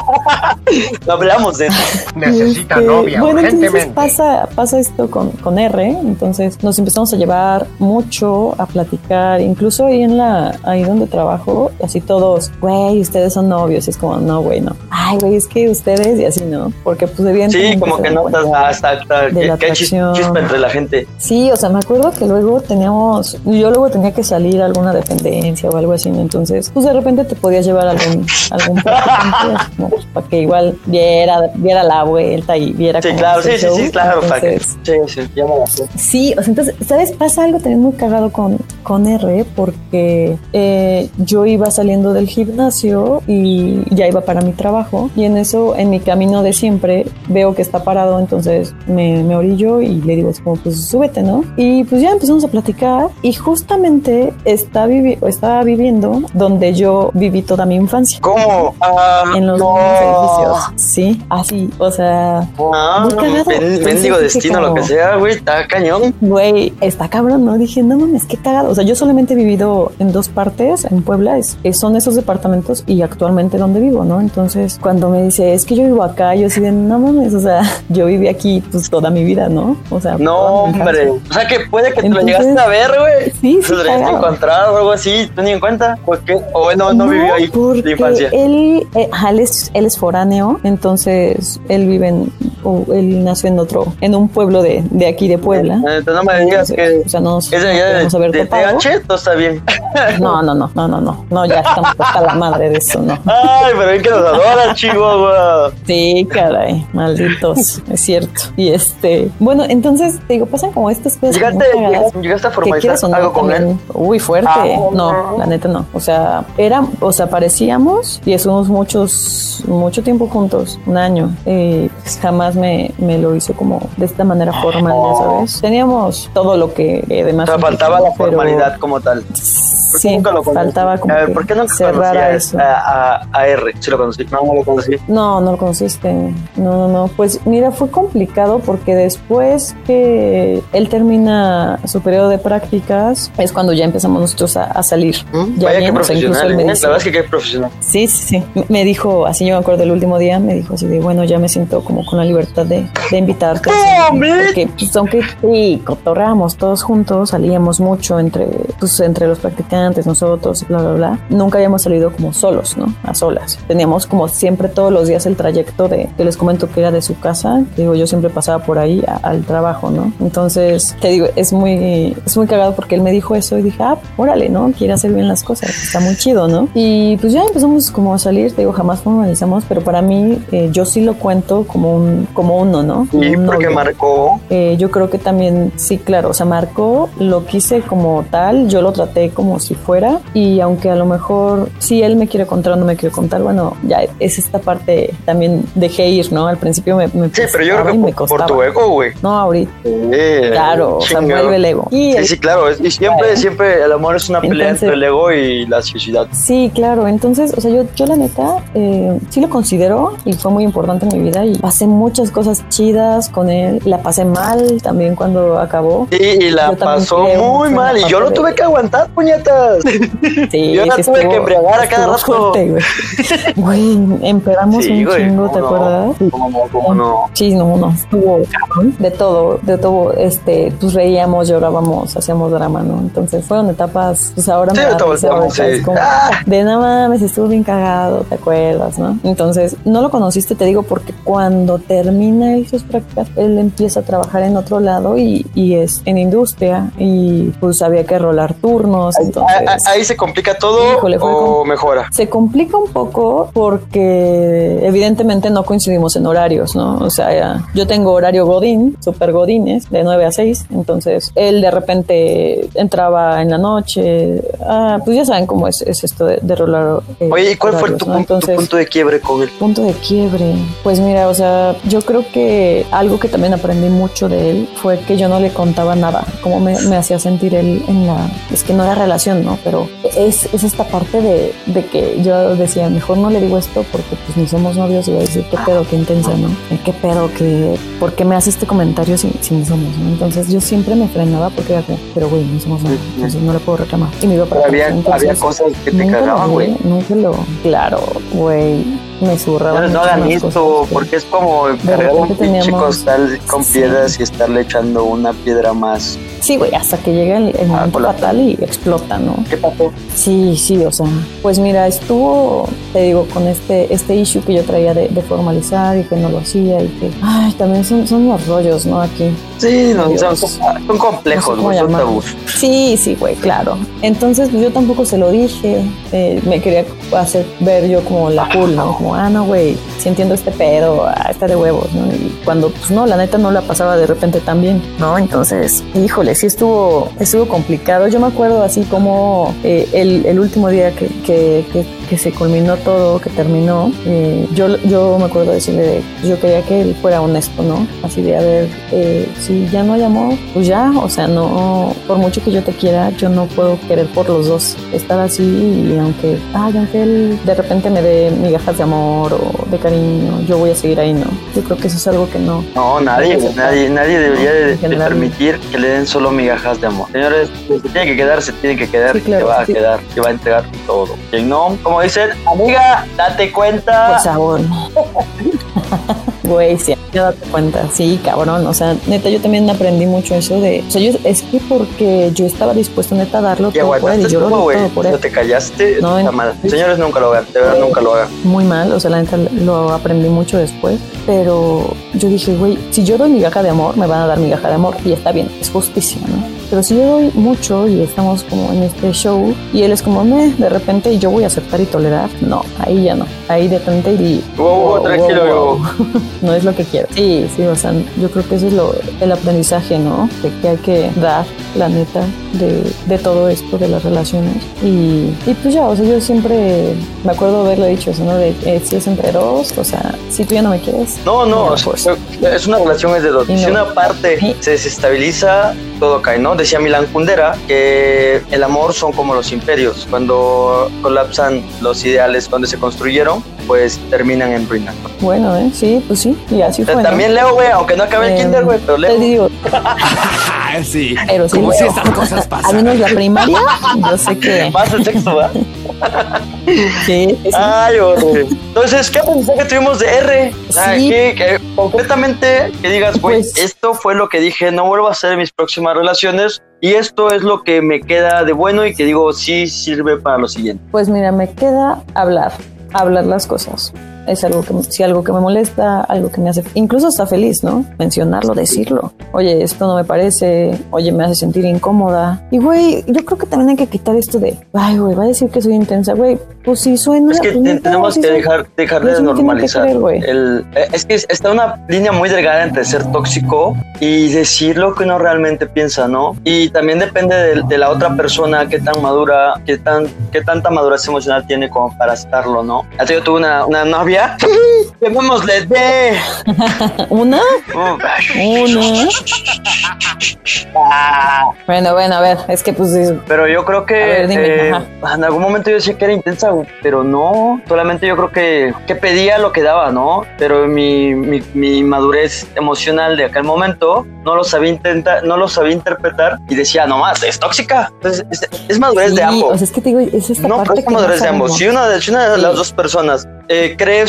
No hablamos de eso. Necesita Este, novia bueno, entonces urgentemente. pasa, pasa esto con, con R, entonces nos empezamos a llevar mucho a platicar incluso ahí en la, ahí donde trabajo, así todos, güey, ustedes son novios. Y es como, no, güey, no. Ay, güey, es que ustedes y así, ¿no? Porque pues evidentemente. Sí, como que no estás hasta, hasta de la que hay chis- atracción. chispa entre la gente. Sí, o sea, me acuerdo que luego teníamos, yo luego tenía que salir a alguna dependencia o algo así, ¿no? entonces, pues de repente te podías llevar algún, algún [laughs] pues, para que igual viera, viera la vuelta y viera Sí, claro, sí, sí, claro. para que- Entonces, sí, sí, la o sea, entonces, ¿sabes? Pasa algo también muy cagado con, con R porque eh, yo iba saliendo del gimnasio y ya iba para mi trabajo y en eso, en mi camino de siempre, veo que está parado, entonces me, me orillo y le digo, así como, pues súbete, ¿no? Y pues ya empezamos a platicar y justamente está vivi estaba viviendo donde yo viví toda mi infancia. ¿Cómo? Ah, En los no. edificios. Sí, así, o sea, Ah, Muy cagado. dije destino, lo que sea, güey, está cañón. Güey, está cabrón, ¿no? Dije, no mames, qué cagado. O sea, yo solamente he vivido en dos partes, en Puebla, es, son esos departamentos y actualmente donde vivo, ¿no? Entonces, cuando me dice, es que yo vivo acá, yo así de, no mames, o sea, [laughs] yo viví aquí pues toda mi vida, ¿no? O sea, No, hombre. O sea que puede que te lo llegaste a ver, güey. Sí, sí, lo llegaste a cagado. encontrar o algo así, ¿tú ni en cuenta? ¿Por qué? O bueno, no, vivió ahí porque de infancia. Él, eh, él, es, él es foráneo, entonces él vive en, o él nació en otro, en un pueblo de, de aquí de Puebla. Eh, entonces no me digas que o sea, no nos, es de no allá de, de. TH, todo está bien. [laughs] No, no, no, no, no, no, no, ya estamos hasta la madre de eso, no. Ay, pero bien que nos adoran, Chihuahua. Sí, caray, malditos, es cierto. Y este, bueno, entonces te digo, pasan como estas cosas. ¿Llegaste, llegaste, llegaste a formalizar no, algo con él? Uy, fuerte. Ah, no, no. la neta no. O sea, era, o sea, parecíamos y estuvimos muchos, mucho tiempo juntos, un año. Pues, jamás me, me lo hizo como de esta manera formal, ya sabes. Teníamos todo lo que eh, O demás. sea, faltaba la pero formalidad como tal. ¿Por qué Sí, nunca lo conocí? faltaba como A ver, ¿por qué nunca cerrar eso. a, a- a R? Sí lo conocí. No, no lo conocí. No, no lo conociste. No, no, no. Pues mira, fue complicado porque después que él termina su periodo de prácticas, es cuando ya empezamos nosotros a, a salir. Ya Vaya que profesional, me ¿eh? La verdad es que qué profesional. Sí, sí, sí. Me dijo, así yo me acuerdo el último día, me dijo así de, bueno, ya me siento como con la libertad de, de invitarte. Porque, pues, aunque sí, cotorramos todos juntos, salíamos mucho entre, pues, entre los practicantes, nosotros, bla, bla, bla. Nunca habíamos salido como solos, ¿no? A solas. Teníamos como siempre todos los días el trayecto de, que les comento que era de su casa, que digo, yo siempre pasaba por ahí a- al trabajo, ¿no? Entonces, te digo, es muy, es muy cagado porque él me dijo eso y dije, ah, órale, ¿no? Quiere hacer bien las cosas, está muy chido, ¿no? Y pues ya empezamos como a salir, te digo, jamás formalizamos, pero para mí, eh, yo sí lo cuento como un, como uno, ¿no? Como Y un porque novio. marcó. Eh, yo creo que también, sí, claro, o sea, marcó, lo quise como tal, yo lo traté como si fuera y aunque a lo mejor si él me quiere contar o no me quiere contar, bueno, ya es esta parte también dejé ir, ¿no? Al principio me, me Sí, pero yo creo que por, costaba. tu ego, güey. No, ahorita, Eh, claro, o sea, vuelve el ego. Y Sí, el- sí, claro. Y siempre, siempre el amor es una pelea Entonces- entre el ego y la sociedad. Sí, claro. Entonces, o sea, yo, yo la neta eh, sí lo considero y fue muy importante en mi vida y pasé muchas cosas chidas con él. La pasé mal también cuando acabó. Sí, y la pasó muy mal. Y yo lo tuve que aguantar, Sí, Yo la sí tuve estuvo- que embriagar a cada rato. güey. Emperamos Sí, un güey, chingo, ¿cómo ¿te no? acuerdas? ¿Cómo? ¿Cómo no? Sí, no, no, estuvo. De todo, de todo, este, pues reíamos, llorábamos, hacíamos drama, ¿no? Entonces fueron etapas, pues ahora Sí, me da risa, sí. es como, Ah. de nada mames, estuvo bien cagado, ¿te acuerdas, no? Entonces, no lo conociste, te digo, porque cuando termina él sus prácticas, él empieza a trabajar en otro lado y, y es en industria y pues había que rolar turnos, entonces... Ah, ah, Ahí se complica todo Híjole, o mejora. Se complica un poco porque evidentemente no coincidimos en horarios, ¿no? O sea, ya- yo tengo horario Godín, super Godines, de 9 a 6, entonces él de repente entraba en la noche, ah, pues ya saben cómo es, es esto de, de rolar. eh, Oye, ¿y cuál fue tu, ¿no? tu Entonces, punto de quiebre con él? Punto de quiebre. Pues mira, o sea, yo creo que algo que también aprendí mucho de él fue que yo no le contaba nada, cómo me, me hacía sentir él en la... Es que no era relación, ¿no? Pero es, es esta parte de, de que yo decía, mejor no le digo esto porque pues ni somos novios y voy a decir, qué pedo, qué intensa, ¿no? ¿Qué pedo, que ¿Por qué me hace este comentario si, si ni somos, ¿no? Entonces yo siempre me frenaba porque era pero güey, no somos novios, entonces no le puedo reclamar. Y me iba para Había. Entonces, había cosas que te cagaban, güey. Nunca lo. Claro, güey. me zurraba. No, hagan esto, porque es como cargar un pinche costal con piedras y estarle echando una piedra más. Sí, güey, hasta que llega el, el ah, momento fatal y explota, ¿no? ¿Qué pasó? Sí, sí, o sea, pues mira, estuvo, te digo, con este, este issue que yo traía de, formalizar y que no lo hacía y que, ay, también son, son los rollos, ¿no? Aquí. Sí, no, son, son, complejos, no son tabús. Sí, sí, güey, claro. Entonces, pues yo tampoco se lo dije, eh, me quería hacer ver yo como la cool, ¿no? Como, ah, no, güey, si entiendo este pedo, ah, está de huevos, ¿no? Y cuando, pues no, la neta no la pasaba de repente tan bien, ¿no? Entonces, híjole, sí estuvo, estuvo complicado. Yo me acuerdo así como eh, el, el, último día que, que, que, se culminó todo, que terminó, eh, yo, yo me acuerdo decirle, yo quería que él fuera honesto, ¿no? Así de, a ver, eh, si ya no hay amor, pues ya, o sea, no, por mucho que yo te quiera, yo no puedo querer por los dos, estar así y aunque, ay, aunque él de repente me dé migajas de amor o de cariño, yo voy a seguir ahí, ¿no? Yo creo que eso es algo que no. No, nadie, nadie, nadie debería de, permitir que le den solo migajas de amor. Señores, se tiene que quedar, se tiene que quedar, se va a quedar, se va a entregar todo. Y no, como dicen, amiga, date cuenta. Por favor. [laughs] Güey, sí, ya date cuenta. Sí, cabrón. O sea, neta, yo también aprendí mucho eso de. O sea, yo, es que porque yo estaba dispuesto, neta, a darlo todo por él. Y yo lo todo por él. No te callaste. No, Señores, nunca lo hagan. De verdad, nunca lo hagan. Muy mal. O sea, la neta lo aprendí mucho después. Pero yo dije, güey, si yo doy migaja de amor, me van a dar migaja de amor. Y está bien, es justicia, ¿no? Pero si yo doy mucho y estamos como en este show y él es como, me, de repente y yo voy a aceptar y tolerar, no, ahí ya no. Ahí detente y. Wow, tranquilo, [laughs] no es lo que quiero. Sí, sí, o sea, yo creo que eso es lo, el aprendizaje, ¿no? De que hay que dar, la neta, de, de todo esto, de las relaciones. Y, y, pues ya, o sea, yo siempre me acuerdo haberle dicho eso, ¿no? De eh, si es entre dos, o sea, si tú ya no me quieres. No, no, es una relación es de dos. si una parte se desestabiliza, todo cae, ¿no? Decía Milan Kundera que el amor son como los imperios. Cuando colapsan los ideales donde se construyeron, pues terminan en ruina. Bueno, ¿eh? sí, pues sí, y así fue. También leo, güey, aunque no acabe el eh, kinder, güey, pero leo. Te digo. [laughs] sí, pero sí como si estas cosas pasan. [laughs] A menos la primaria, yo sé que... Más el sexto, ¿va? [laughs] sí, sí. Ay, horror. Entonces, ¿qué aprendizaje tuvimos de R? Sí. que, concretamente, que digas, güey, pues esto fue lo que dije, no vuelvo a hacer mis próximas relaciones y esto es lo que me queda de bueno y que digo, sí sirve para lo siguiente. Pues mira, me queda hablar, hablar las cosas es algo que, si algo que me molesta, algo que me hace, incluso está feliz, ¿no? Mencionarlo, decirlo. Oye, esto no me parece, oye, me hace sentir incómoda. Y güey, yo creo que también hay que quitar esto de, ay, güey, va a decir que soy intensa, güey. Pues si suena. Es que tenemos que dejar, dejar de normalizar. el, eh, es que está una línea muy delgada entre ser tóxico y decir lo que uno realmente piensa, ¿no? Y también depende de, la otra persona, qué tan madura, qué, tan, qué tanta madurez emocional tiene como para estarlo, ¿no? Hasta yo tuve una, una novia Llamémosle de. [laughs] ¿Una? Una. Bueno, bueno, a ver, es que pues. Pero yo creo que eh, en algún momento yo decía que era intensa, pero no. Solamente yo creo que, que pedía lo que daba, ¿no? Pero mi, mi, mi madurez emocional de aquel momento no lo sabía intentar, no lo sabía interpretar y decía, no más, es tóxica. Entonces, es, madurez de ambos. O sea, es que te digo, es esta no, parte es madurez de ambos. Si una, si una de las dos personas eh, cree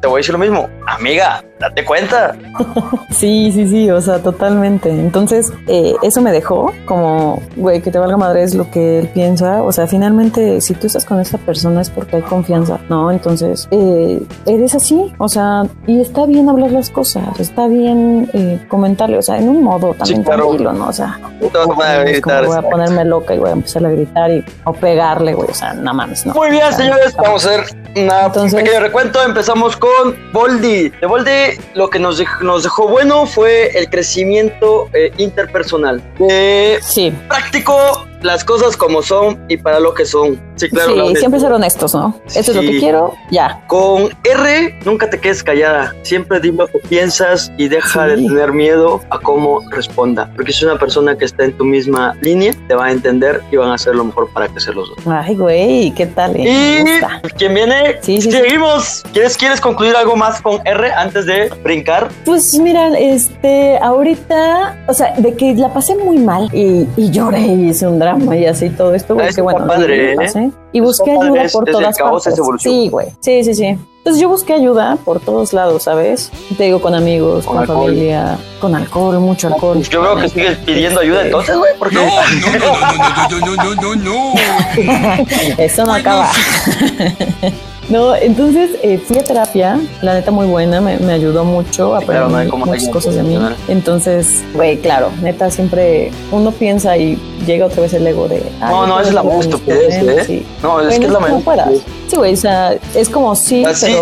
te voy a decir lo mismo, amiga, date cuenta. [laughs] sí, sí, sí, o sea, totalmente. Entonces, eh, eso me dejó como, güey, que te valga madre es lo que él piensa. O sea, finalmente, si tú estás con esta persona es porque hay confianza, ¿no? Entonces, eh, eres así, o sea, y está bien hablar las cosas, está bien eh, comentarle, o sea, en un modo también tranquilo, ¿no? O sea, voy a ponerme loca y voy a empezar a gritar y, o pegarle, güey, o sea, nada más, ¿no? Muy bien, señores, vamos a hacer una, un pequeño recuento. Empezamos con Boldi. De Boldi lo que nos dejó, nos dejó bueno fue el crecimiento eh, interpersonal. Eh, sí. Práctico, las cosas como son y para lo que son. Sí, claro. Sí, siempre ser honestos, ¿no? Eso es lo que quiero, ya. Con R, nunca te quedes callada. Siempre dime lo que piensas y deja de tener miedo a cómo responda. Porque si es una persona que está en tu misma línea, te va a entender y van a hacer lo mejor para crecer los dos. Ay, güey, ¿qué tal? Eh? Y ¿quién viene? Sí, sí, Seguimos. ¿Quieres, ¿Quieres concluir algo más con R antes de brincar? Pues mira, este, ahorita, o sea, de que la pasé muy mal y, y lloré y hice un drama y así todo esto, güey, que bueno. Padre, ¿eh? Y busqué ayuda por todas partes. Sí, güey. Sí, sí, sí. Entonces yo busqué ayuda por todos lados, ¿sabes? Te digo, con amigos, con, familia, con alcohol, mucho alcohol. Yo veo que sigues pidiendo ayuda Este, [laughs] entonces, güey, porque No, no, no, no, no, no, no, no, no. Eso no acaba. [laughs] No, entonces eh, fui a terapia, la neta muy buena, me, me ayudó mucho a Sí, claro, aprender no como muchas cosas de mí. Entonces, güey, claro, neta siempre uno piensa y llega otra vez el ego de... "Ay, No, no, esa es la mis estupidez, problemas", ¿eh? sí. No, es que es la puedas. estupidez. Sí, güey, o sea, es como sí, Ah, sí,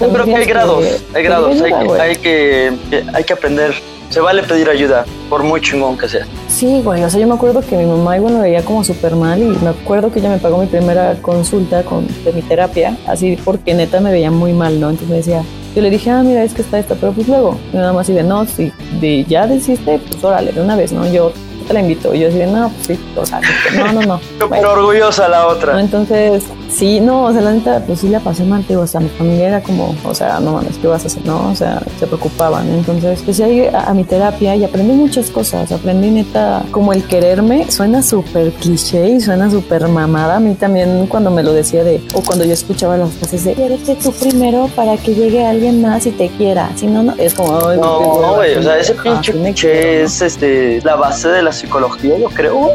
pero sí, que hay grados, hay grados, hay, que, hay que- hay que aprender. Se vale pedir ayuda, por muy chingón que sea. Sí, güey, o sea, yo me acuerdo que mi mamá igual me veía como súper mal y me acuerdo que ella me pagó mi primera consulta con, de mi terapia, así porque neta me veía muy mal, ¿no? Entonces me decía, yo le dije, ah, mira, es que está esta, pero pues luego, mi mamá así de, no, si de, ya deciste, pues órale, de una vez, ¿no? Yo te la invito, y yo así de, no, pues sí, o sea, no, no, no. [laughs] Súper orgullosa la ¿no? otra. Entonces, sí, no, o sea, la neta, pues sí la pasé mal, digo, o sea, mi familia era como, o sea, no mames, ¿qué vas a hacer? No, o sea, se preocupaban. Entonces, empecé a ir a, a mi terapia y aprendí muchas cosas. Aprendí neta, como el quererme, suena súper cliché y suena súper mamada. A mí también cuando me lo decía de, o cuando yo escuchaba las frases de, quiérete tú primero para que llegue alguien más y te quiera. Si no, no, es como, No, güey, o sea, ese pinche cliché ¿no? es este, la base de la psicología, yo creo.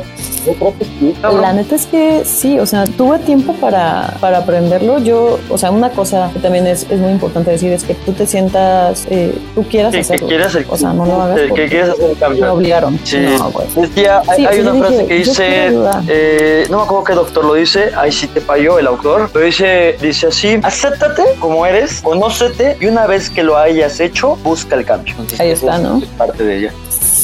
Yo creo que sí, cabrón. La neta es que sí, o sea, tuve tiempo para, para aprenderlo. Yo, o sea, una cosa que también es, es muy importante decir es que tú te sientas, eh, tú quieras Que, que hacerlo. quieres el, O sea, no lo hagas que- que porque quieres hacer un me cambio. obligaron. Sí. No, güey. Decía, hay, Sí, hay sí, una frase dije, que dice, eh, no me acuerdo qué doctor lo dice, ahí sí te falló el autor, pero dice, dice así, acéptate como eres, conócete y una vez que lo hayas hecho, busca el cambio. Entonces, Ahí está, es- ¿no? es parte de ella.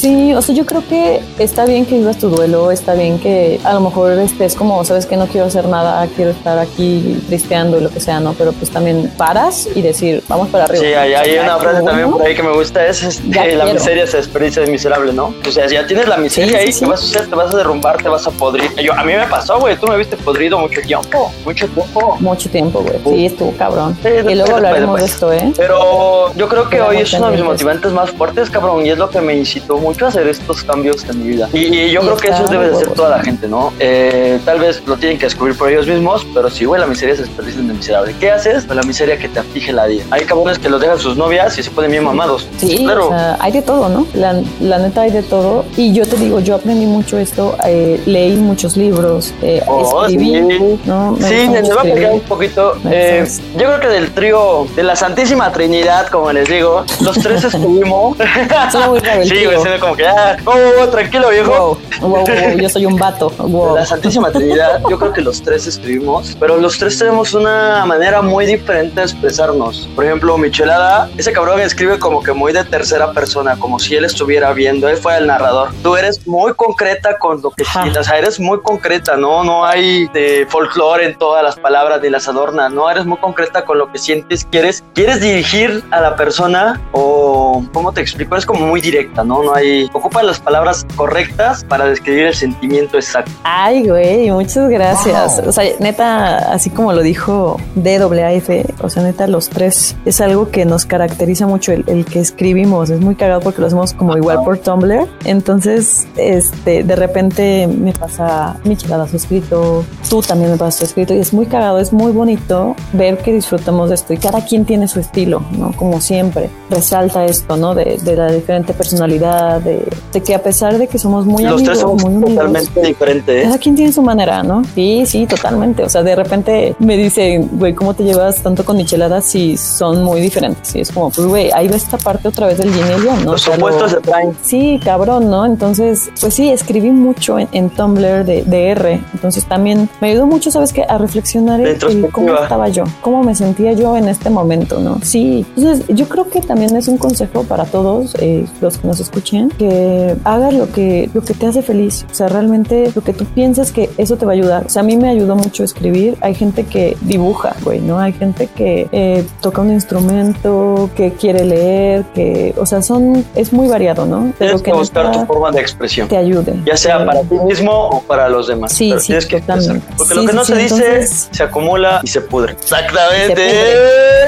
Sí, o sea, yo creo que está bien que vivas tu duelo, está bien que a lo mejor estés como, sabes que no quiero hacer nada, quiero estar aquí tristeando y lo que sea, ¿no? Pero pues también paras y decir, vamos para arriba. Sí, hay, una ya frase también por ahí que me gusta, es este, la miseria se desperdicia de miserable, ¿no? O sea, si ya tienes la miseria Sí, ahí, sí, ¿qué vas a hacer? Te vas a derrumbar, te vas a podrir. Yo, a mí me pasó, güey, tú me viste podrido mucho tiempo, mucho tiempo. Mucho tiempo, güey. Sí, estuvo cabrón. Y luego hablaremos de después. esto, ¿eh? Pero yo creo que hoy es uno de mis motivantes más fuertes, cabrón, y es lo que me incitó mucho a hacer estos cambios en mi vida. Y, y yo Y creo que eso debe de huevos. toda la gente, ¿no? Eh, tal vez lo tienen que descubrir por ellos mismos, pero sí, güey, la miseria se desperdicia de miserable. ¿Qué haces? Pues la miseria que te aflige la vida. Hay cabrones que los dejan sus novias y se ponen bien mamados. Sí, claro. o sea, hay de todo, ¿no? La, la neta hay de todo. Y yo te digo, yo aprendí mucho esto, eh, leí muchos libros, eh, Oh, escribí, sí. ¿no? Me Sí, mucho voy a platicar un poquito. Me Eh, yo creo que del trío de la Santísima Trinidad, como les digo, los tres [laughs] muy el [laughs] sí, güey, suena como que, ah, oh, oh, oh, tranquilo, viejo. Wow, wow, wow, wow, yo soy un vato. Wow. La Santísima Trinidad, yo creo que los tres escribimos, pero los tres tenemos una manera muy diferente de expresarnos. Por ejemplo, Michelada, ese cabrón escribe como que muy de tercera persona, como si él estuviera viendo, él fuera el narrador. Tú eres muy concreta con lo que sientes, o sea, eres muy concreta, ¿no? No hay de folclore en todas las palabras ni las adornas, ¿no? Eres muy concreta con lo que sientes, quieres, quieres dirigir a la persona o, ¿cómo te explico? Es como muy directa, ¿no? No hay, ocupa las palabras correctas para describir el sentimiento exacto. Ay, güey, muchas gracias. O sea, neta, así como lo dijo DAF, o sea, neta, los tres es algo que nos caracteriza mucho el, el que escribimos. Es muy cagado porque lo hacemos como igual por Tumblr. Entonces, este, de repente me pasa Michelada su escrito, tú también me pasas tu escrito, y es muy cagado, es muy bonito ver que disfrutamos de esto y cada quien tiene su estilo, ¿no? Como siempre, resalta esto, ¿no? De, de la diferente personalidad, de, de que a pesar de que somos muy Los amigos, tres somos muy unidos, totalmente diferentes. ¿eh? cada quien tiene su manera, ¿no? Sí, sí, totalmente. O sea, de repente me dicen, güey, ¿cómo te llevas tanto con micheladas si son muy diferentes? Y es como, pues, güey, ahí va esta parte otra vez del yin y el yang, ¿no? Los O sea, lo- opuestos se traen. Sí, cabrón, ¿no? Entonces, pues sí, escribí mucho en, en Tumblr de, de R. Entonces también me ayudó mucho, ¿sabes qué? A reflexionar en cómo estaba yo, cómo me sentía yo en este momento, ¿no? Sí. Entonces, yo creo que también es un consejo para todos eh, los que nos escuchen, que hagas lo que, lo que te hace feliz. O sea, realmente lo que tú piensas que eso te va a ayudar. O sea, a mí me ayudó mucho escribir. Hay gente que dibuja, güey, ¿no? Hay gente que eh, toca un instrumento, que quiere leer, que, o sea, son, es muy variado, ¿no? Tienes que buscar tu forma de expresión. te ayude. Ya sea Eh, para ti mismo o para los demás. Sí, Pero sí, tienes que totalmente. Porque Sí, lo que no sí, se dice se acumula y se pudre. Exactamente. [laughs]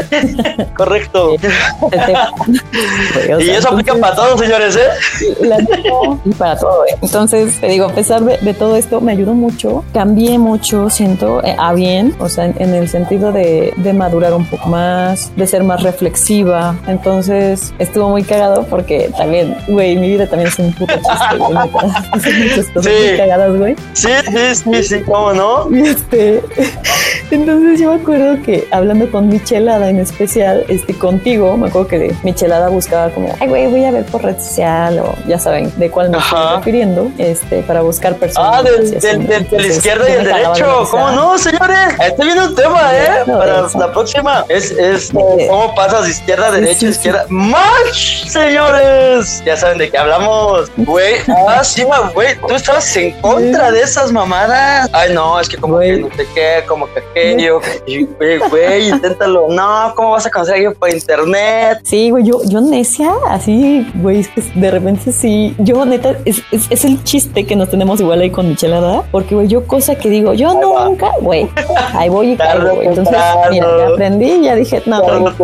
[laughs] Se Correcto. [laughs] Y eso aplica para todos, señores, ¿eh? La y para todo. ¿eh? Entonces, te digo, a pesar de, de todo esto, me ayudó mucho. Cambié mucho, siento, eh, a bien, o sea, en, en el sentido de, de madurar un poco más, de ser más reflexiva. Entonces, estuvo muy cagado porque también, güey, mi vida también es un puto chiste, güey. neta. [laughs] Hace muchas cosas Sí. muy cagadas, güey. Sí, sí, sí, sí, cómo no. [laughs] Este, entonces yo me acuerdo que hablando con Michelada en especial, este, contigo, me acuerdo que Michelada buscaba como, ay, güey, voy a ver por red social o ya saben de cuál me Ajá. estoy refiriendo, este, para buscar personas. Ah, del, izquierdo y el derecho. ¿Cómo no, señores? Estoy viendo un tema, ¿eh? Para eso. la próxima. Es, es cómo pasas izquierda a Sí, derecha, sí, sí. izquierda. ¡Match, señores! Ya saben de qué hablamos. Güey, ah, sí, güey. Tú estabas en contra de esas mamadas. Ay, no, es que como que no sé qué, como que aquello. Güey, inténtalo. No, ¿cómo vas a conseguir alguien por internet? Sí, güey, yo, yo necia, así, güey, es que de repente sí, yo neta, es, es, es el chiste que nos tenemos igual ahí con Michelada, porque, güey, yo cosa que digo, yo Ahí nunca, güey, ahí voy y caigo, güey. Entonces, temprano. mira, ya aprendí, ya dije, no, güey,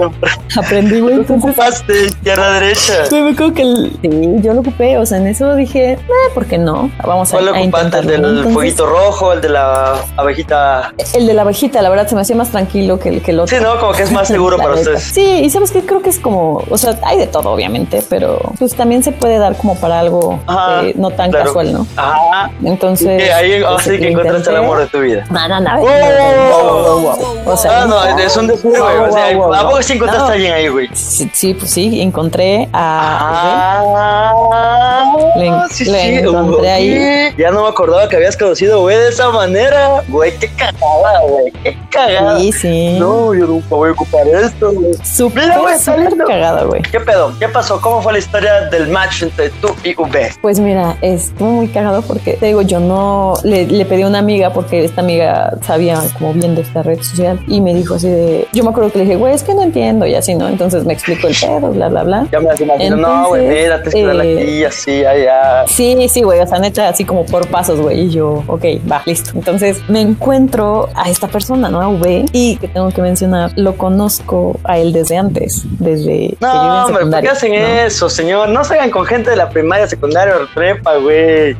aprendí, güey, entonces Ocupaste izquierda, derecha. Güey, me acuerdo que el- sí, yo lo ocupé, o sea, en eso dije, eh, ¿por qué no? Vamos a, ¿Cuál a ocupaste? ¿El del fueguito rojo? ¿El de la abejita? El de la abejita, la verdad, se me hacía más tranquilo que el, que el otro. Sí, ¿no? Como que es más [laughs] seguro para neta. ustedes. Sí, y sabes que creo que es como, o sea, hay de todo, obviamente, pero pues también se puede dar como para algo Ajá, eh, no tan claro. casual, ¿no? Ajá. Entonces. Que ahí pues, así que encontraste el amor de tu vida. No, no, no. ¡Wow! wow, wow, wow, wow. O sea, Ah, no, es un desfile, güey. O sea, ¿a poco sí encontraste No. a alguien ahí, güey? Sí, sí, pues sí, encontré a. Ah, Le- sí, le sí. encontré ahí. Ya no me acordaba que habías conocido, güey, de esa manera. Güey, qué cagada, güey. Qué cagada. Sí, sí. No, yo nunca voy a ocupar esto, güey. Súper, súper cagada, güey. ¿Qué pedo? ¿Qué pasó? ¿Cómo fue la historia del match entre tú y V? Pues mira, estuvo muy cagado porque te digo, yo no le, le pedí a una amiga porque esta amiga sabía como bien de esta red social y me dijo así de, yo me acuerdo que le dije, güey, es que no entiendo y así, ¿no? Entonces me explicó el pedo, bla, bla, bla. Ya me imagino. no, güey, Entonces, mira, te eh, aquí, así, allá. Sí, sí, güey, o sea, neta, así como por pasos, güey, y yo, ok, va, listo. Entonces me encuentro a esta persona, ¿no? A V, y que tengo que mencionar, lo conozco a él desde antes, desde que yo No, en hombre, ¿por qué hacen ¿no? eso, señor? No salgan con gente de la primaria, secundaria o prepa, güey.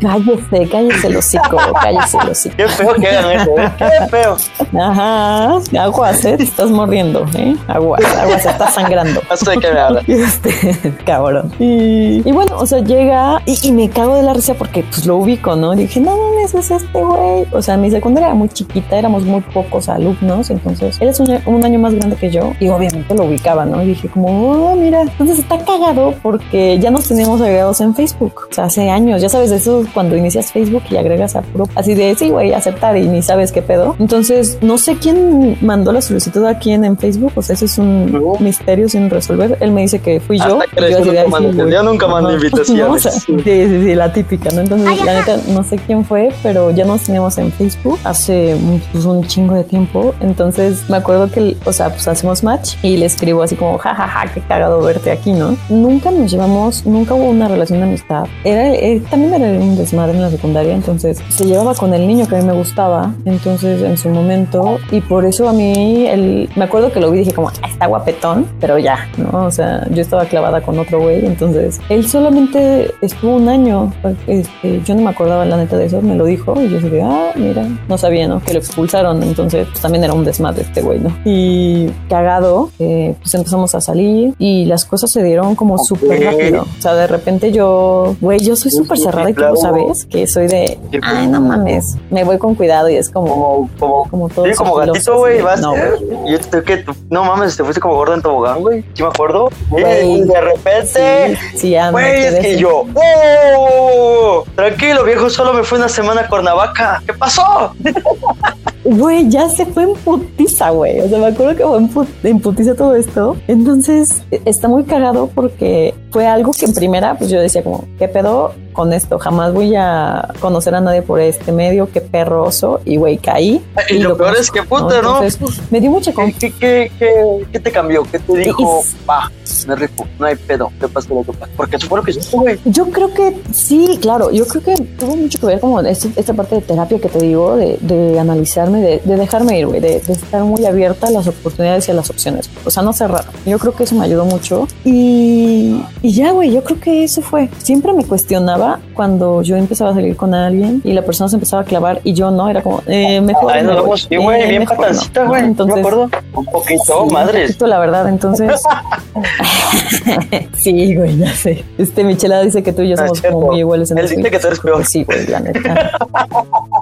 Cállese, cállese el hocico, [laughs] cállese el hocico. Qué feo que hagan eso, ¿eh? Qué feo. Ajá, aguas, ¿eh? Te estás mordiendo, ¿eh? Aguas, aguas, estás sangrando. No sé de qué me hablas. [laughs] Este, cabrón. Y, y bueno, o sea, llega y, y me cago de la risa porque pues lo ubico, ¿no? Y dije, no mames, es este güey. O sea, mi secundaria era muy chiquita, éramos muy pocos alumnos, entonces él es un, un año más grande que yo y obviamente lo ubicaba, ¿no? Y dije como, oh, mira, entonces está cagado porque ya nos teníamos agregados en Facebook. O sea, hace años, ya sabes, eso es cuando inicias Facebook y agregas a puro, así de, sí, güey, aceptar y ni sabes qué pedo. Entonces, no sé quién mandó la solicitud a quién en Facebook, o sea, ese es un No. misterio sin resolver. Él me dice que fui yo. Que yo nunca yo nunca mando invitaciones. [laughs] No, o sea, sí, sí, sí, la típica, ¿no? Entonces, la neta, no sé quién fue, pero ya nos teníamos en Facebook hace pues, un chingo de tiempo. Entonces, me acuerdo que, o sea, pues hacemos match y le escribo así como, jajaja, qué cagado verte aquí, ¿no? Nunca nos llevamos, nunca hubo una relación de amistad. Era, eh, también era un desmadre en la secundaria, entonces se llevaba con el niño que a mí me gustaba, entonces en su momento, y por eso a mí, el, me acuerdo que lo vi y dije como, "Ah, está guapetón, pero ya, ¿no? O sea, yo estaba clavada con otro güey, entonces él solamente estuvo un año, este, yo no me acordaba la neta de eso, me lo dijo y yo dije, ah, mira, no sabía, ¿no? Que lo expulsaron, entonces pues, también era un desmadre este güey, ¿no? Y cagado, eh, pues empezamos a salir y las cosas se dieron como súper rápido, o sea, de repente yo, güey, yo soy súper cerrada y tú lo sabes, que soy de, ay, no mames, me voy con cuidado y es como, Como, como, todo sí, como gatito, güey. Vas. no, yo te que no mames, te fuiste como gordo en tobogán, güey. Sí, me acuerdo. Güey. Y de repente. Sí, sí, Güey, es que yo, ¡Oh! Tranquilo, viejo, solo me fui una semana a Cuernavaca. ¿Qué pasó? Güey, ya se fue en putiza, güey. O sea, me acuerdo que fue en, pu- en putiza todo esto. Entonces, e- está muy cagado porque fue algo que en primera, pues yo decía como, ¿qué pedo? Con esto, jamás voy a conocer a nadie por este medio, qué perroso, y güey, caí. Y, lo peor es que puta, ¿no? Entonces, me dio mucha ¿Qué, confianza. qué, qué, qué- qué te cambió? ¿Qué te dijo? Va, me rifo, no hay pedo, te pasa lo que pasa. Porque eso fue lo que hiciste, güey. Yo creo que sí, claro, yo creo que tuvo mucho que ver como este- esta parte de terapia que te digo, de, de analizarme, de, de dejarme ir, güey, de, de estar muy abierta a las oportunidades y a las opciones. O sea, no cerrar. Yo creo que eso me ayudó mucho. Y, y ya, güey, yo creo que eso fue. Siempre me cuestionaba cuando yo empezaba a salir con alguien y la persona se empezaba a clavar y yo no, era como, eh, mejor. Me nos voy, vemos, sí, güey, eh, bien mejor no, patancita, ¿no? güey. No me Entonces, acuerdo. Un poquito, Sí, un poquito, la verdad, entonces. [laughs] sí, güey, ya sé. Este Michela dice que tú y yo Ah, somos como muy iguales en Él dice que tú eres peor. Sí, güey, la neta. [laughs]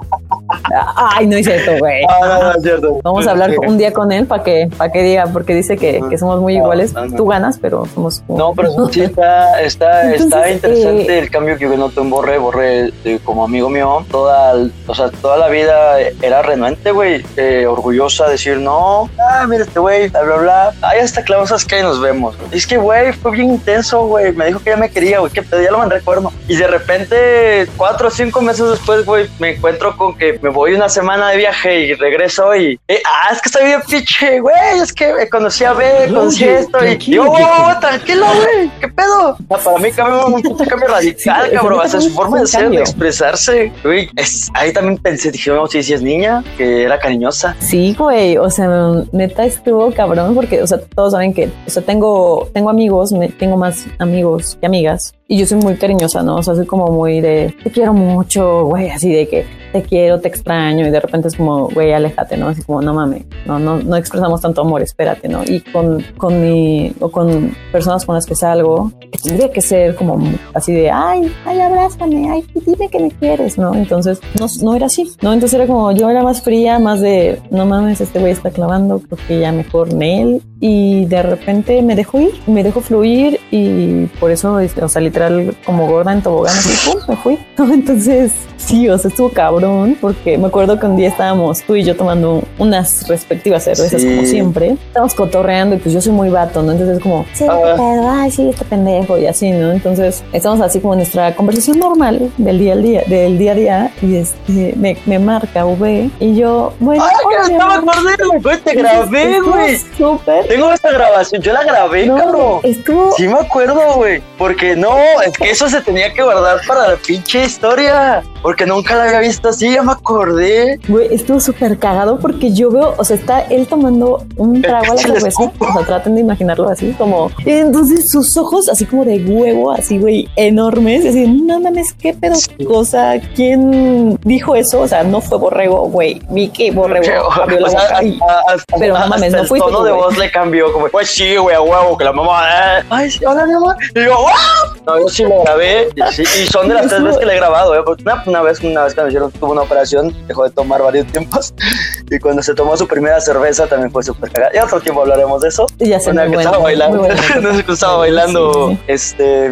Ay, no es cierto, güey. Ah, no, no, es cierto. Vamos a hablar un día con él para que, para que diga, porque dice que, que somos muy No, iguales. no, no. Tú ganas, pero somos. No, pero sí [laughs] está, está, está Entonces, interesante eh, el cambio que yo noto en Borre. Borre, eh, como amigo mío, toda, o sea, toda la vida era renuente, güey, eh, orgullosa, decir, no, ah, mira este güey, bla, bla, bla. Ahí hasta clavos que nos vemos. Es que, güey, fue bien intenso, güey. Me dijo que ya me quería, güey, que pedo, ya lo mandé cuerno. Y de repente, cuatro o cinco meses después, güey, me encuentro con que me voy una semana de viaje y regreso y, eh, ah, es que estoy bien pinche, güey, es que conocí a B, conocí Oye, esto y yo. "Oh, tranquilo, güey, ¿qué pedo? Para mí cambió un puto cambio radical, Sí, cabrón, hasta su forma de ser, de cambio. expresarse, güey, es, ahí también pensé, dije, no, sí, sí es niña, que era cariñosa. Sí, güey, o sea, neta estuvo cabrón porque, o sea, todos saben que, o sea, tengo, tengo amigos, me- tengo más amigos que amigas y yo soy muy cariñosa, ¿no? O sea, soy como muy de, te quiero mucho, güey, así de que te quiero, te extraño y de repente es como, güey, aléjate, ¿no? Así como, no mames, no, no, no expresamos tanto amor, espérate, ¿no? Y con, con mi, o con personas con las que salgo, que tendría que ser como así de, ay, ay, abrázame, ay, dime que me quieres, ¿no? Entonces, no, no era así, ¿no? Entonces era como, yo era más fría, más de, no mames, este güey está clavando, creo que ya mejor en él. Y de repente me dejó ir, me dejó fluir y por eso, este, o sea, literal, como gorda en tobogán, así, pum, me fui. [laughs] Entonces, sí, o sea, estuvo cabrón, porque me acuerdo que un día estábamos tú y yo tomando unas respectivas cervezas, Sí. como siempre. Estábamos cotorreando y pues yo soy muy vato, ¿no? Entonces es como, sí, Ah. ay, sí, este pendejo y así, ¿no? Entonces estamos así como en nuestra conversación normal del día al día, del día a día y este, me, me marca V y yo, bueno, ¡Ay, hola, que me! Te grabé, güey. Súper. Tengo esta grabación, yo la grabé, No, cabrón. estuvo Sí me acuerdo, güey. Porque no, es que eso se tenía que guardar para la pinche historia. Porque nunca la había visto así, ya me acordé. Güey, estuvo súper cagado porque yo veo, o sea, está él tomando un trago a la cerveza. O sea, traten de imaginarlo así, como. entonces sus ojos, así como de huevo, así, güey, enormes. Así, no mames, qué pedo. O sea, ¿quién dijo eso? O sea, no fue borrego, güey. Vi que borrego abrió la O sea, boca y- hasta- hasta- pero no mames, no el fuiste tono tú, de voz le cambió, como, pues sí, güey, a huevo, que la mamá, eh, ay, sí, hola, mi amor. Y yo, ¡wow! No, yo sí lo grabé, y, sí, y son de las [laughs] tres veces que le he grabado, eh, porque una, una vez, una vez que me hicieron, tuvo una operación, dejó de tomar varios tiempos, [laughs] y cuando se tomó su primera cerveza también fue súper cagada. Y otro tiempo hablaremos de eso. Y ya se Una me que bueno, [laughs] estaba bailando, bueno. no sé, que estaba bailando, Sí, este,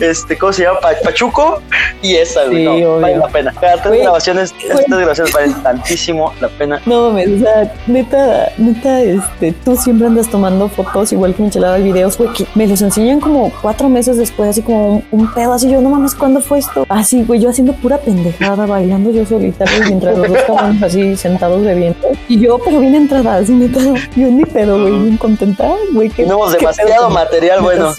este, ¿cómo se llama? Pa- Pachuco, y esa, güey, no, vale la pena. Cada tres grabaciones, estas grabaciones valen tantísimo la pena. No mames, o sea, neta, neta, este, tú siempre andas tomando fotos, igual que Michelada, videos, güey, que me los enseñan como cuatro meses después, así como un, pedo, así yo, no mames, ¿cuándo fue esto? Así, güey, yo haciendo pura pendejada, bailando yo solita, güey, mientras los dos cabrones así sentados bebiendo. Y yo, pero bien entrada, así, neta, yo ni pedo, güey, bien contenta, güey. que Tenemos qué demasiado pedo material bueno.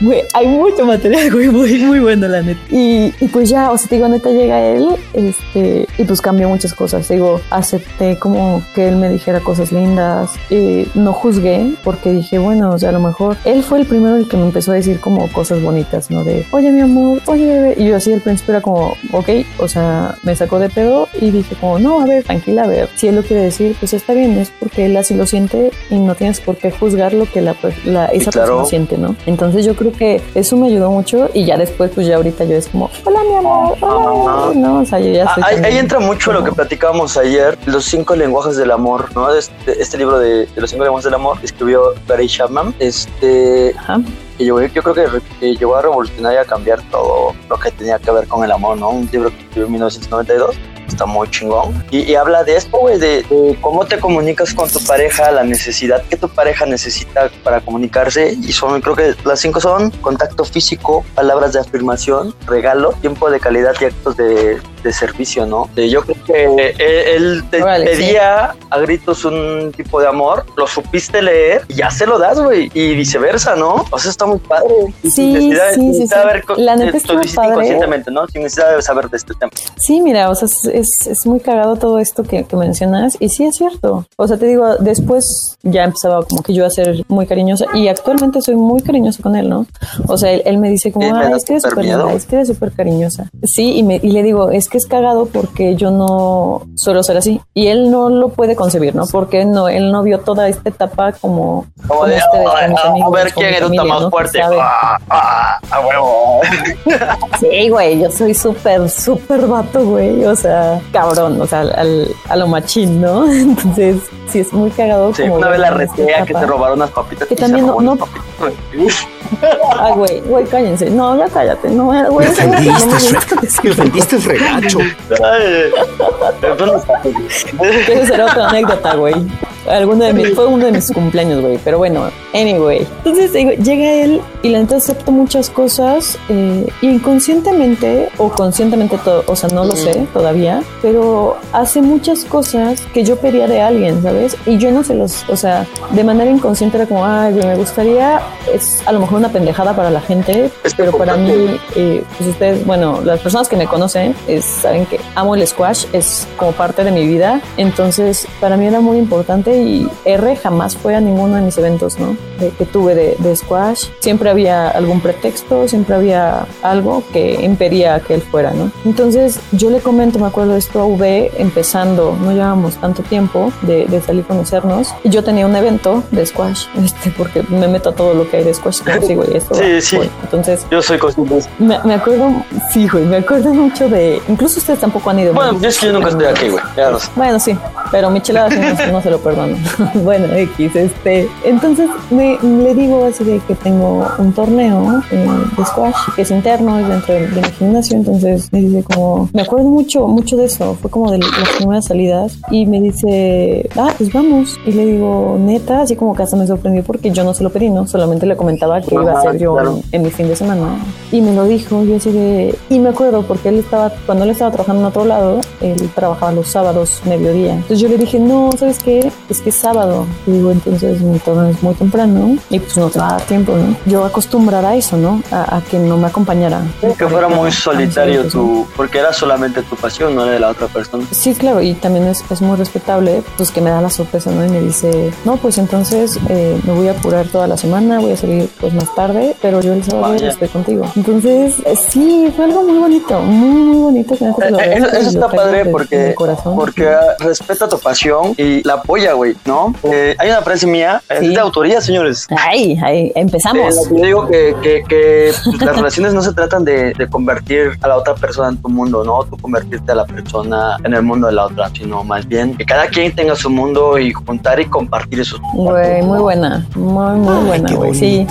Güey, hay mucho material, güey, muy, muy bueno, la neta. Y, y pues ya, o sea, te digo, neta, llega él, este, y pues cambió muchas cosas. Te digo, acepté como que él me dijera cosas lindas, y no juzgué, porque dije, bueno, o sea, a lo mejor él fue el primero el que me empezó a decir como cosas bonitas, ¿no? De, oye, mi amor, oye, bebé. Y yo así al principio era como, ok, o sea, me sacó de pedo y dije como, no, a ver, tranquila, a ver, si él lo quiere decir, pues está bien, es porque él así lo siente y no tienes por qué juzgar lo que la, esa claro. persona siente, ¿no? Entonces yo creo que eso me ayudó mucho y ya después, pues ya ahorita yo es como, hola, mi amor, hola, mi amor", no, o sea, yo ya Ah, Ahí, entra mucho lo que como- platicábamos ayer, los cinco lenguajes del amor, ¿no? Este, este libro de, de los cinco lenguajes del amor escribió Gary Chapman, este, Ajá. Que yo, yo creo que, que llegó a revolucionar y a cambiar todo lo que tenía que ver con el amor, ¿no? Un libro que escribió en 1992. está muy chingón. Y, habla de esto, güey, de cómo te comunicas con tu pareja, la necesidad que tu pareja necesita para comunicarse. Y son, creo que las cinco son contacto físico, palabras de afirmación, regalo, tiempo de calidad y actos de, de servicio, ¿no? De- yo creo que él, él te Órale, pedía a gritos un tipo de amor, lo supiste leer y ya se lo das, güey. Y viceversa, ¿no? O sea, está muy padre. Sí, Sin necesidad- sí, sin sí, sí. haber La neta eh, está padre. inconscientemente, ¿no? Sin necesidad de saber de este tema. Sí, mira, o sea, es, es, muy cagado todo esto que, que mencionas y sí es cierto. O sea, te digo, después ya empezaba como que yo a ser muy cariñosa y actualmente soy muy cariñosa con él, ¿no? O sea, él, él me dice como, Sí, ah, es que eres súper es que eres súper cariñosa. Sí, y, me, y le digo, es que es cagado porque yo no suelo ser así y él no lo puede concebir, ¿no? Porque no, él no vio toda esta etapa como, Como como de, ustedes, "Ah, a amigos, ver quién eructa familia, más fuerte. Ah, ah, a huevo. Sí, güey, yo soy súper, súper vato, güey. O sea, cabrón, o sea, al, a lo machín, ¿no? Entonces, sí, es muy cagado. Sí, como una vez la retea que se robaron unas papitas. Que y se también robó no-. Ay, güey, güey, cállense. No, ya cállate. No, güey. Me ofendiste, no me el. Esa será otra anécdota, güey. Alguno de mis, fue uno de mis cumpleaños, güey. Pero bueno, anyway. Entonces, digo, llega él y la neta acepta muchas cosas eh, inconscientemente o conscientemente, todo, o sea, no lo sé todavía, pero hace muchas cosas que yo pedía de alguien, ¿sabes? Y yo no se los, o sea, de manera inconsciente era como, ay, güey, me gustaría, es a lo mejor una pendejada para la gente, pero para mí, eh, pues ustedes, bueno, las personas que me conocen es, saben que amo el squash, es como parte de mi vida, entonces para mí era muy importante y R jamás fue a ninguno de mis eventos, ¿no? De- que tuve de, de squash, siempre había algún pretexto, siempre había algo que impedía que él fuera, ¿no? Entonces yo le comento, me acuerdo esto a V, empezando, no llevábamos tanto tiempo de, de salir a conocernos, y yo tenía un evento de squash, [laughs] este, porque me meto a todo lo que hay de squash, como sigo y esto. [laughs] Sí, va, sí. voy. Entonces, Yo soy eso. me, me acuerdo, sí, güey, me acuerdo mucho de. Incluso ustedes tampoco han ido. Bueno, ¿no? es que yo nunca estoy aquí, güey. Ya lo sé. Bueno, sí, pero mi chelada sí no, no se lo perdono. [laughs] bueno, X, este. Entonces me, le digo así de que tengo un torneo eh, de squash que es interno, es dentro de, de mi gimnasio. Entonces me dice como. Me acuerdo mucho, mucho de eso. Fue como de las primeras salidas y me dice, ah, pues vamos. Y le digo, neta, así como que hasta me sorprendió porque yo no se lo pedí, ¿no? Solamente le comentaba que iba a ser yo claro. en, en mi fin de semana. Y me lo dijo, yo así de... Y me acuerdo porque él estaba, cuando él estaba trabajando en otro lado, él trabajaba los sábados, mediodía. Entonces yo le dije, no, ¿sabes qué? Es que es sábado. Y digo, entonces mi torneo es muy temprano y pues no te va a dar tiempo, ¿no? Yo acostumbrada a eso, ¿no? A, a que no me acompañara. Que fuera muy solitario tu, porque era solamente tu pasión, no era de la otra persona. Sí, claro, y también es, es muy respetable, pues que me da la sorpresa, ¿no? Y me dice, no, pues entonces eh, me voy a apurar toda la semana, voy a salir pues más tarde, pero yo el sábado Vaya. estoy contigo. Entonces, eh, sí, fue algo muy bonito, muy, muy bonito. Que neta Eh, eh, Eso, eso está padre porque, corazón. porque ah, respeta tu pasión y la apoya, güey, ¿no? Eh, hay una frase mía, es de autoría, señores. Ay, Eh, empezamos. que yo digo que, que, que, [laughs] las relaciones no se tratan de, de convertir a la otra persona en tu mundo, ¿no? Tú convertirte a la persona en el mundo de la otra, sino más bien que cada quien tenga su mundo y juntar y compartir esos Güey, muy buena, muy, muy Ay, buena, güey, sí.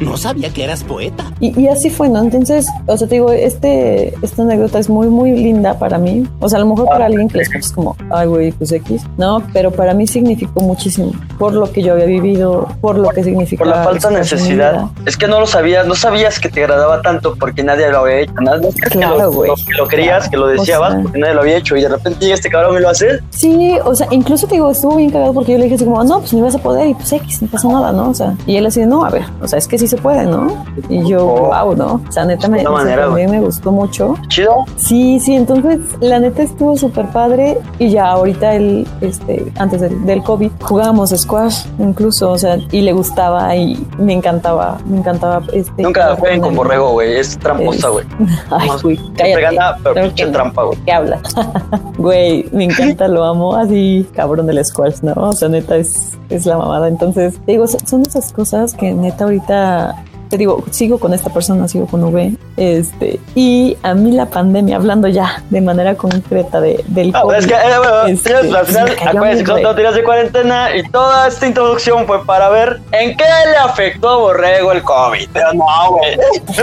No sabía que eras poeta. Y, y así fue, ¿no? Entonces, o sea, te digo, este, esta anécdota es muy, muy linda para mí. O sea, a lo mejor para alguien que le escuchas como, ay, güey, pues X, ¿no? Pero para mí significó muchísimo por lo que yo había vivido, por lo que significa. Por la falta de necesidad. Es que no lo sabías, no sabías que te agradaba tanto porque nadie lo había hecho. Nadie, Claro, que, lo, güey. que lo querías, que lo O deseabas sea. porque nadie lo había hecho y de repente llega este cabrón y lo hace. Sí, o sea, incluso te digo, estuvo bien cagado porque yo le dije así como, no, pues no ibas a poder y pues X, no pasa nada, ¿no? O sea, y él así, no, a ver, o sea, es que sí se puede, ¿no? Y yo, Oh. wow, ¿no? O sea, neta me, manera, me gustó mucho. Chido. Sí, sí, entonces la neta estuvo súper padre y ya ahorita él, este, antes del, del COVID, jugábamos squash incluso, o sea, y le gustaba y me encantaba, me encantaba. Este, Nunca jueguen con borrego, güey. Es tramposa, güey. [laughs] Ay, güey, cállate. gana, pero pinche no. trampa, güey. ¿Qué hablas? [laughs] Güey, me encanta, lo amo así, cabrón del squash, ¿no? O sea, neta es, es la mamada. Entonces, digo, son esas cosas que neta ahorita uh, te digo, sigo con esta persona, sigo con V, este, y a mí la pandemia, hablando ya de manera concreta de, del Ah, COVID, es que, eh, bueno, este, al final, acuérdense que son días de cuarentena y toda esta introducción fue para ver en qué le afectó a Borrego el COVID. Pero no, güey.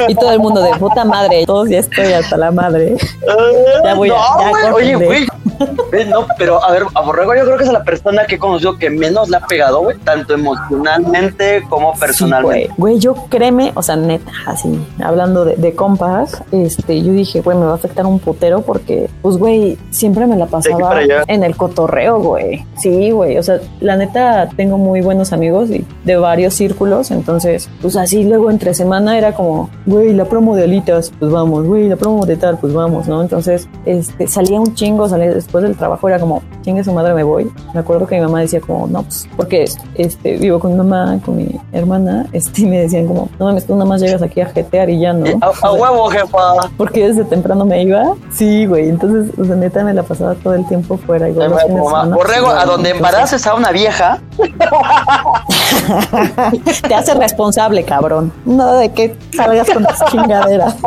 y todo el mundo de puta madre, todos ya estoy hasta la madre. Ya voy a- ya oye, güey. Eh, No, pero a ver, a Borrego yo creo que es la persona que he conocido que menos le ha pegado, güey, tanto emocionalmente como personalmente. Sí, güey. Güey, yo créeme, o sea, neta, así, hablando de, de compas, este, yo dije, güey, me va a afectar un putero porque, pues, güey, siempre me la pasaba en el cotorreo, güey. Sí, güey, o sea, la neta, tengo muy buenos amigos y de varios círculos, entonces, pues así luego entre semana era como, güey, la promo de alitas, pues vamos, güey, la promo de tal, pues vamos, ¿no? Entonces, este, salía un chingo, salía después del trabajo, era como, chingue su madre, me voy. Me acuerdo que mi mamá decía como, no, pues, porque este, vivo con mi mamá, con mi hermana, [laughs] este, y me decían como, no mames, tú nada más llegas aquí a jetear y ya, ¿no? A, a huevo, jefa. Porque desde temprano me iba. Sí, güey. Entonces, o sea, neta me la pasaba todo el tiempo fuera. Igual los fines de Mamá, semana, Borrego, a donde embaraces a una vieja, [laughs] Te hace responsable, cabrón. No de que salgas con las chingaderas. [laughs]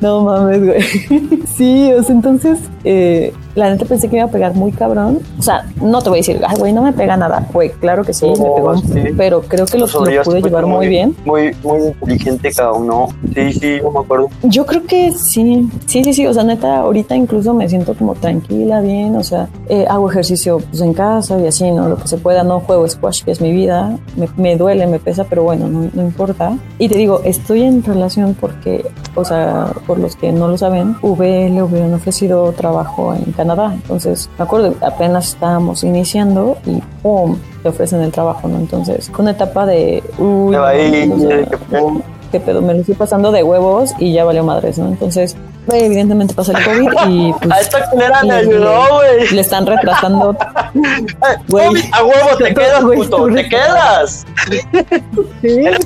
No mames, güey. [laughs] Sí, o sea, entonces, eh, la neta pensé que me iba a pegar muy cabrón. O sea, no te voy a decir, ay, güey, no me pega nada. Güey, claro que sí, me Oh, pegó, sí. pero creo que lo, lo pude llevar muy bien. Muy, muy inteligente cada uno. Sí, sí, yo me acuerdo. Yo creo que sí, sí, sí, sí, o sea, neta, ahorita incluso me siento como tranquila, bien, o sea, eh, hago ejercicio pues en casa y así, ¿no? Lo que se pueda, no juego squash, que es mi vida, me, me duele, me pesa, pero bueno, no, no importa. Y te digo, estoy en relación porque, o sea, por los que no lo saben, V le hubieran ofrecido trabajo en Canadá, entonces, me acuerdo, apenas estábamos iniciando y ¡pum! te ofrecen el trabajo, ¿no? Entonces, con una etapa de... Uy, ahí, no, qué pedo. me lo estoy pasando de huevos y ya valió madres, ¿no? Entonces, evidentemente pasó el COVID y pues A esta culera le- ayudó, güey. le están retrasando. [laughs] Güey. A huevo, te quedas, Güey, puto, te quedas. Sí,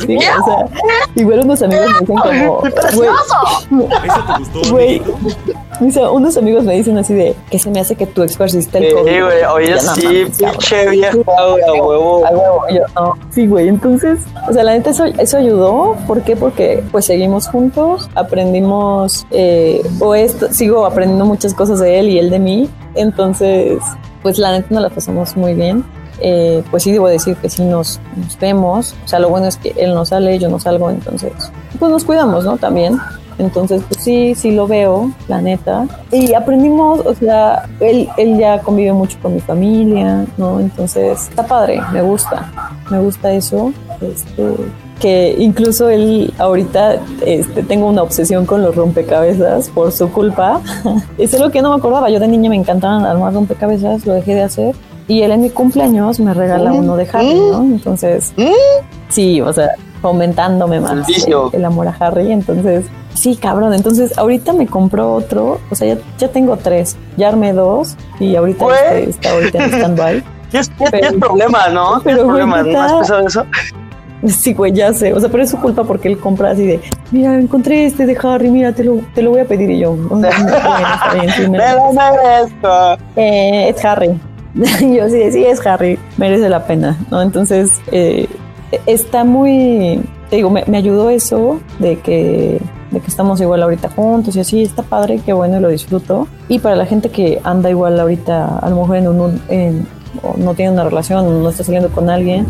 sí, o sea, igual unos amigos me dicen como, güey, unos amigos me dicen así de que se me hace que tú esparciste el Sí, COVID. güey, oye, sí, pinche vieja, güey, a huevo. A huevo, yo no. Sí, güey. Entonces, o sea, la neta, eso, eso ayudó. ¿Por qué? Porque pues seguimos juntos, aprendimos, eh, o esto, sigo aprendiendo muchas cosas de él y él de mí. Entonces, pues la neta nos la pasamos muy bien. Eh, pues sí, debo decir que sí nos, nos vemos. O sea, lo bueno es que él no sale, yo no salgo, entonces, pues nos cuidamos, ¿no? También. Entonces, pues sí, sí lo veo, la neta. Y aprendimos, o sea, él, él ya convive mucho con mi familia, ¿no? Entonces, está padre, me gusta, me gusta eso. Este, que incluso él ahorita este, tengo una obsesión con los rompecabezas por su culpa. [laughs] es algo que no me acordaba. Yo de niña me encantaban armar rompecabezas, lo dejé de hacer. Y él en mi cumpleaños me regala Mm, uno de Harry, mm. ¿no? Entonces, Mm. sí, o sea, fomentándome más El amor a Harry. Entonces, sí, cabrón. Entonces, ahorita me compró otro. O sea, ya, ya tengo tres. Ya armé dos. Y ahorita este está ahorita en stand-by. [laughs] Tienes, tienes- Pero- tienes problema, ¿no? pero, Tienes güey, problema, ¿no neta. has pensado eso? Sí, güey, ya sé. O sea, pero es su culpa porque él compra así de, mira, encontré este de Harry, mira, te lo, te lo voy a pedir. Y yo, "Oh, bueno, está bien, sí, [laughs] me- Me lo merezco. eh, es Harry. [laughs] yo sí, sí, es Harry. Merece la pena, ¿no? Entonces, eh, está muy, te digo, me, me ayudó eso de que, de que estamos igual ahorita juntos y así, está padre, qué bueno y lo disfruto. Y para la gente que anda igual ahorita, a lo mejor en un, en- o no tiene una relación, no está saliendo con alguien,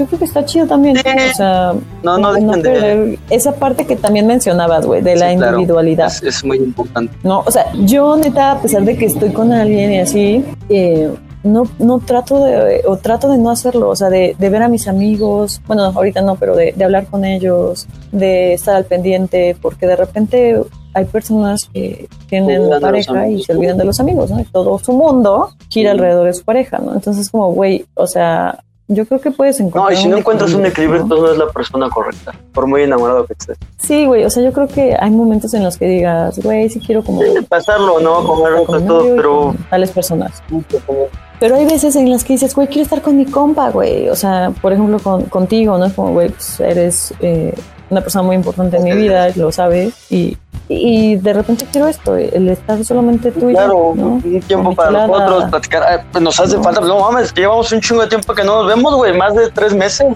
yo creo que está chido también. Sí. O sea, No, no dejen de- esa parte que también mencionabas, güey, de la claro. individualidad. Es, es muy importante. No, o sea, yo neta, a pesar de que estoy con alguien y así, eh, no, no trato de, o trato de no hacerlo, o sea, de, de ver a mis amigos, bueno, ahorita no, pero de, de hablar con ellos, de estar al pendiente, porque de repente hay personas que tienen los pareja y se olvidan de los amigos, ¿no? Y todo su mundo gira alrededor de su pareja, ¿no? Entonces, como, güey, o sea, yo creo que puedes encontrar. No, y si no encuentras un equilibrio, ¿no? entonces no es la persona correcta, por muy enamorado que estés. Sí, güey, o sea, yo creo que hay momentos en los que digas, güey, sí quiero como Pasarlo, ¿no? Comer un con y pero... tales personas. Pero hay veces en las que dices, güey, quiero estar con mi compa, güey. O sea, por ejemplo, con, contigo, ¿no? Es como, güey, pues eres eh, una persona muy importante en mi vida, lo sabes. Y, y de repente quiero esto, el estar solamente tú y Claro, yo, ¿no? un tiempo para chulada. nosotros, platicar. Ah, pues nos hace No. falta, no mames, que llevamos un chingo de tiempo que no nos vemos, güey, más de tres meses.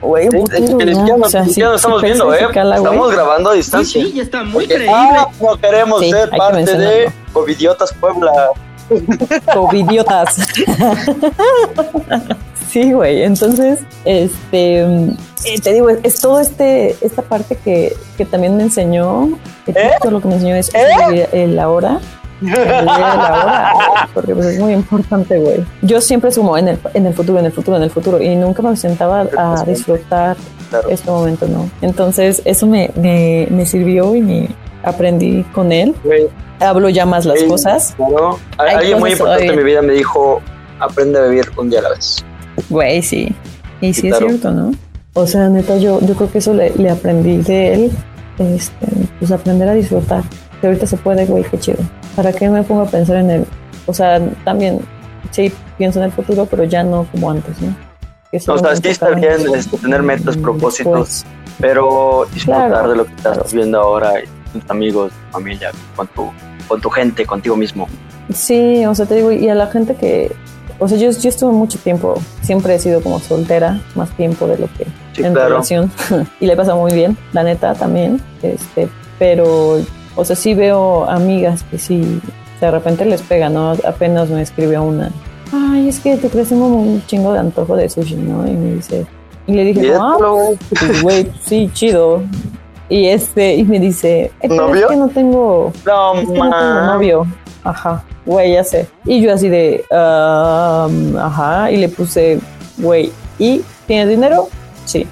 Güey, Sí, es que ni o sea, sí- sí estamos viendo, ¿eh? cala, estamos grabando a distancia. sí, ya está muy Porque, creíble. ah, no queremos ser que parte de mencionarlo. Covidiotas Puebla. Covidiotas. [laughs] sí, güey. Entonces, este, eh, te digo, es, todo este, esta parte que, que también me enseñó, que ¿Eh? todo lo que me enseñó es, ¿Eh? el ahora. [laughs] el porque pues es muy importante, güey. Yo siempre sumo en el, en el futuro, en el futuro, en el futuro, y nunca me sentaba a disfrutar Claro. este momento, ¿no? Entonces, eso me, me, me sirvió y me aprendí con él. Güey, Hablo ya más las Sí. cosas. Alguien muy importante en mi vida me dijo, aprende a vivir un día a la vez. Güey, sí. Y sí, es cierto, ¿no? O sea, neta, yo, yo creo que eso le, le aprendí de él. Este, pues aprender a disfrutar. Que ahorita se puede, güey, qué chido. ¿Para qué me pongo a pensar en el... O sea, también, sí, pienso en el futuro, pero ya no como antes, ¿no? Que O sea, sí está bien este, tener metas, propósitos, después. pero disfrutar Claro, de lo que estás claro. viviendo ahora, con tus amigos, tu familia, con tu, con tu gente, contigo mismo. Sí, o sea, te digo, y a la gente que... O sea, yo, yo estuve mucho tiempo, siempre he sido como soltera, más tiempo de lo que Sí, en claro. relación [laughs] y le pasa muy bien, la neta también, este, pero, o sea, sí veo amigas que sí, de repente les pega, ¿no? Apenas me escribió una, ay, es que te tengo un chingo de antojo de sushi, ¿no? Y me dice, y le dije, no, güey, pues, güey, sí, chido. Y este, y me dice, "Eh, pero ¿Novio? es que no tengo, No, es que no tengo novio. Ajá, güey, ya sé. Y yo así de, "Um, ajá, y le puse, güey, ¿y tienes dinero? Sí.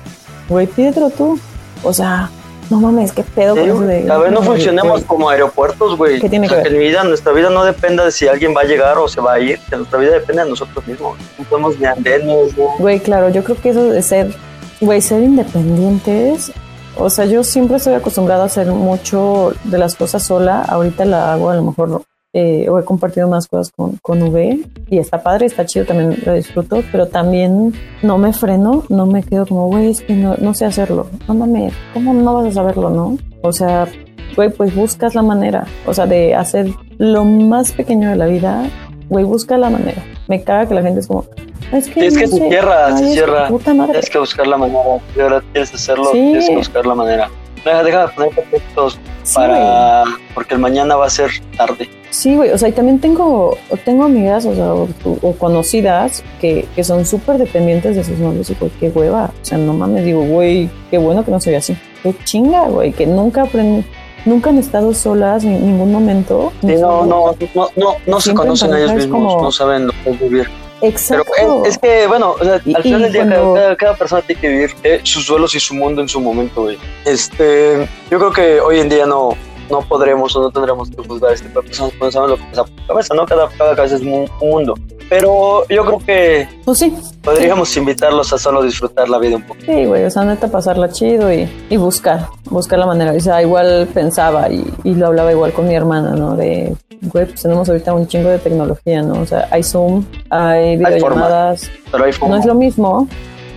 Güey, pídetelo tú. O sea, no mames, qué pedo con eso de. A ver, no funcionemos güey. como aeropuertos, güey. ¿Qué tiene O sea, que ver? mi vida, nuestra vida no dependa de si alguien va a llegar o se va a ir. Que nuestra vida depende de nosotros mismos. No podemos ni andarnos, güey. Güey, claro, yo creo que eso de ser, güey, ser independientes. O sea, yo siempre estoy acostumbrada a hacer mucho de las cosas sola. Ahorita la hago a lo mejor, eh, o he compartido más cosas con, con V y está padre, está chido, también lo disfruto, pero también no me freno, no me quedo como, güey, es que no, no sé hacerlo. No mames, ¿cómo no vas a saberlo, no? O sea, güey, pues buscas la manera, o sea, de hacer lo más pequeño de la vida, güey, busca la manera. Me caga que la gente es como, es que, es que no se sé, cierra, se que cierra. Puta madre. Tienes que buscar la manera. De verdad quieres hacerlo, Sí. tienes que buscar la manera. Deja, deja de poner pretextos Sí, para... Porque el mañana va a ser tarde. Sí, güey, o sea, y también tengo, tengo amigas, o sea, o, o conocidas que, que son súper dependientes de sus novios y güey, qué hueva. O sea, no mames, digo, güey, qué bueno que no soy así. Qué chinga, güey, que nunca aprenden, nunca han estado solas en ningún momento. Sí, no, no, no, no, no se conocen a ellos mismos, como- no saben lo que es vivir. Pero Exacto. es, es que, bueno, o sea, al final del día, cuando- cada, cada- cada persona tiene que vivir eh, sus duelos y su mundo en su momento, güey. Este, yo creo que hoy en día no, no podremos o no tendremos que juzgar a este cuando saben lo que pasa por su cabeza, ¿no? Cada, cada cabeza es un, un mundo. Pero yo creo que Pues sí, podríamos invitarlos a solo disfrutar la vida un poco. sí, güey, o sea, neta pasarla chido y, y buscar, buscar la manera. O sea, igual pensaba y, y lo hablaba igual con mi hermana, ¿no? De, güey, pues tenemos ahorita un chingo de tecnología, ¿no? O sea, hay Zoom, hay videollamadas, Pero hay no es lo mismo,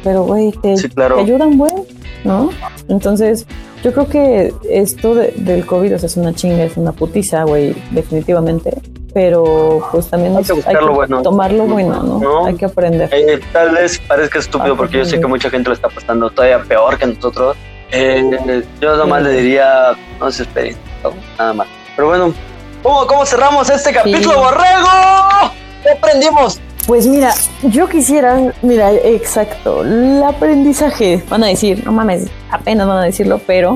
pero güey, te, Sí, claro. te ayudan, güey, ¿no? Entonces, yo creo que esto de- del COVID, o sea, es una chinga, es una putiza, güey, definitivamente. Pero pues también Hay que lo bueno. tomar lo bueno, ¿no? No. Hay que aprender. Eh, tal vez parezca estúpido Ah, porque yo sé que mucha gente lo está pasando todavía peor que nosotros. Eh, yo nomás Sí. le diría, no se esperen, no, nada más. Pero bueno, ¿cómo, cómo cerramos este capítulo, Borrego? ¿Qué aprendimos? Pues mira, yo quisiera, mira, exacto, el aprendizaje, van a decir, no mames, apenas van a decirlo, pero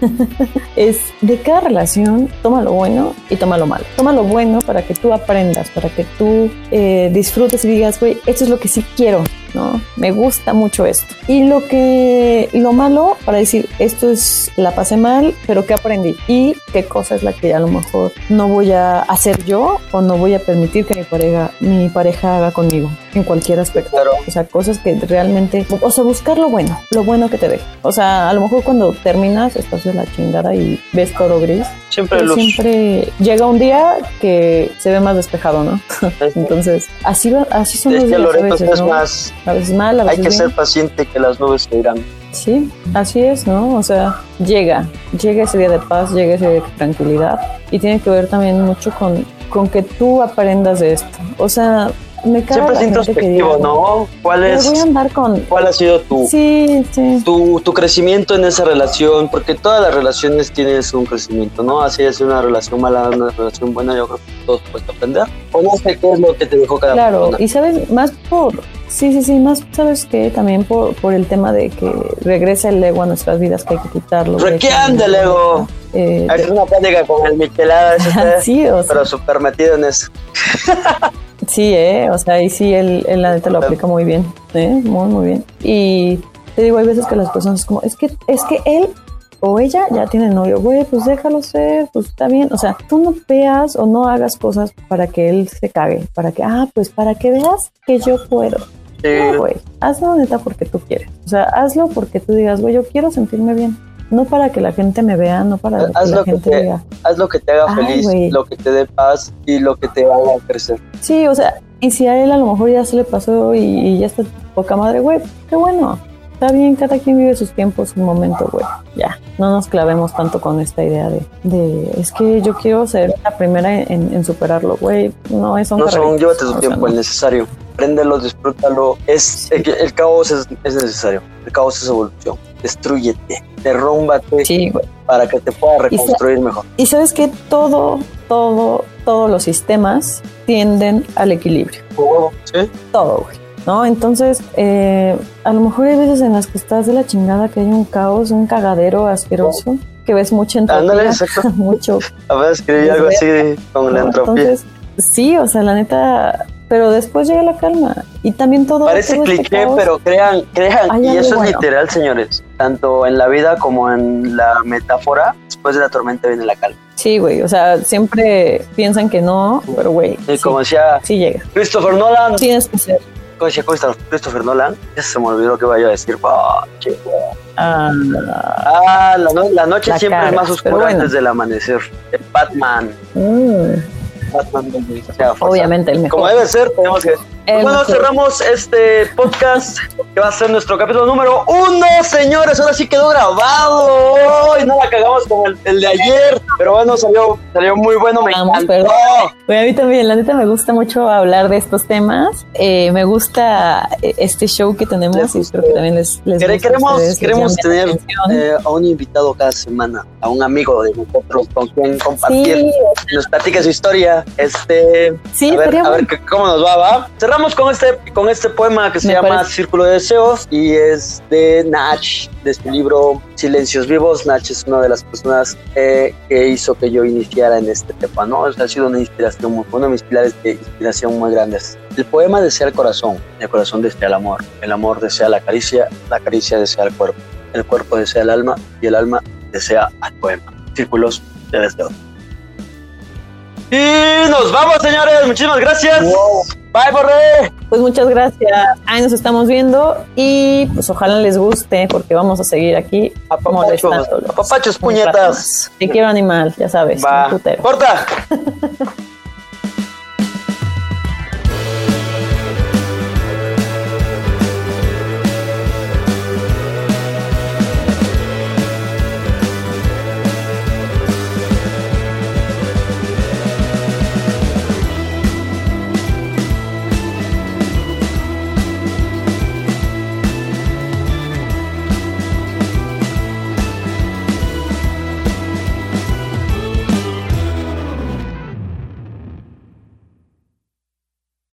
[laughs] es de cada relación, toma lo bueno y toma lo malo. Toma lo bueno para que tú aprendas, para que tú eh, disfrutes y digas, güey, esto es lo que sí quiero, ¿no? Me gusta mucho esto. Y lo que, lo malo para decir, esto es, la pasé mal, pero ¿qué aprendí? Y qué cosa es la que a lo mejor no voy a hacer yo o no voy a permitir que mi pareja, mi pareja haga conmigo en cualquier aspecto. Claro. O sea, cosas que realmente, o sea, buscar lo bueno, lo bueno que te deje. O sea, a lo mejor cuando terminas estás de la chingada y ves todo gris, Siempre luz. siempre llega un día que se ve más despejado, ¿no? [laughs] Entonces, así así son los días Loreto, veces, es ¿no? más, A veces mal, a hay veces que bien. ser paciente que las nubes se irán. Sí, así es, ¿no? O sea, llega, llega ese día de paz, llega ese día de tranquilidad y tiene que ver también mucho con, con que tú aprendas de esto. O sea, me Siempre es introspectivo, ¿no? ¿Cuál "Pero es, voy a andar con... cuál ha sido tu, Sí, sí. tu, tu crecimiento en esa relación? Porque todas las relaciones tienen un crecimiento, ¿no? Así es una relación mala, una relación buena, yo creo que todos puedes aprender. O no sé qué es lo que te dejó cada Claro, persona. y sabes, más por, sí, sí, sí, más, sabes que también por, por el tema de que regresa el ego a nuestras vidas, que hay que quitarlo. güey, ¿Qué que- anda el ego? Eh, Es una plática con el Michelada, [laughs] sí, o sea, pero súper metido en eso. [laughs] sí, eh, o sea, y sí, él, él la neta lo aplica muy bien, eh, muy, muy bien. Y te digo, hay veces que las personas es como, es que, es que él o ella ya tiene novio, güey, pues déjalo ser, pues está bien. O sea, tú no veas o no hagas cosas para que él se cague, para que, ah, pues para que veas que yo puedo. Sí. No, güey, hazlo neta porque tú quieres. O sea, hazlo porque tú digas, güey, yo quiero sentirme bien. No para que la gente me vea, no para que la que gente te- diga. Haz lo que te haga Ay, feliz, lo que te dé paz y lo que te haga crecer. Sí, o sea, y si a él a lo mejor ya se le pasó y, y ya está poca madre, güey, qué bueno. Está bien, cada quien vive sus tiempos, su momento, güey. Ya, no nos clavemos tanto con esta idea de, de es que yo quiero ser la primera en, en superarlo, güey. No, eso No son, llévate su su tiempo, el necesario. Préndelo, disfrútalo. Es, el, el caos es, es necesario. El caos es evolución. Destruyete, derrúmbate Sí, para que te pueda Y reconstruir mejor. Y sabes que todo, todo, todos los sistemas tienden al equilibrio. ¿Sí? Todo, güey. ¿No? Entonces, eh, a lo mejor hay veces en las que estás de la chingada, que hay un caos, un cagadero asqueroso, que ves mucha Ándale, entropía, exacto. [laughs] mucho. A ver, escribí algo así de- con la ¿no? entropía. Entonces, sí, o sea, la neta, pero después llega la calma. Y también todo. Parece todo este cliché, pero crean, crean, y eso es literal, señores. Tanto en la vida como en la metáfora, después de la tormenta viene la calma. Sí, güey, o sea, siempre piensan que no, pero güey, sí, como decía sí llega. Christopher Nolan, Tienes que ser. como decía Christopher Nolan, ya se me olvidó que vaya a decir. Che. ah, Ah, la, no- la noche La siempre es más oscura bueno. antes del amanecer. Batman. mm, Batman o sea, obviamente el mejor. Como debe ser, tenemos que. El bueno, cerramos este podcast que va a ser nuestro capítulo número uno, señores. Ahora sí quedó grabado. Y no la cagamos como el, el de ayer. Pero bueno, salió, salió muy bueno. Me Vamos, encantó. Güey, a mí también, la neta me gusta mucho hablar de estos temas. Eh, me gusta eh, este show que tenemos Les y creo que también les, les Quere- gusta Queremos, ustedes, queremos tener eh, a un invitado cada semana, a un amigo de nosotros con quien compartir. Sí, Nos platique su historia. Este, sí, a ver, a ver bueno. cómo nos va, va. Cerramos con este, con este poema que se Me llama parece. Círculo de Deseos y es de Nach, de su libro Silencios Vivos. Nach es una de las personas eh, que hizo que yo iniciara en este tema, ¿no? O sea, ha sido una inspiración, muy- uno de mis pilares de inspiración muy grandes. El poema desea el corazón, el corazón desea el amor, el amor desea la caricia, la caricia desea el cuerpo, el cuerpo desea el alma y el alma desea al poema. Círculos de Deseos. Y nos vamos, señores. Muchísimas gracias. Bye, Borre. Pues muchas gracias. Ahí nos estamos viendo y pues ojalá les guste porque vamos a seguir aquí molestándolos. rato puñetas. Te quiero animal, ya sabes. Va. Corta. [laughs]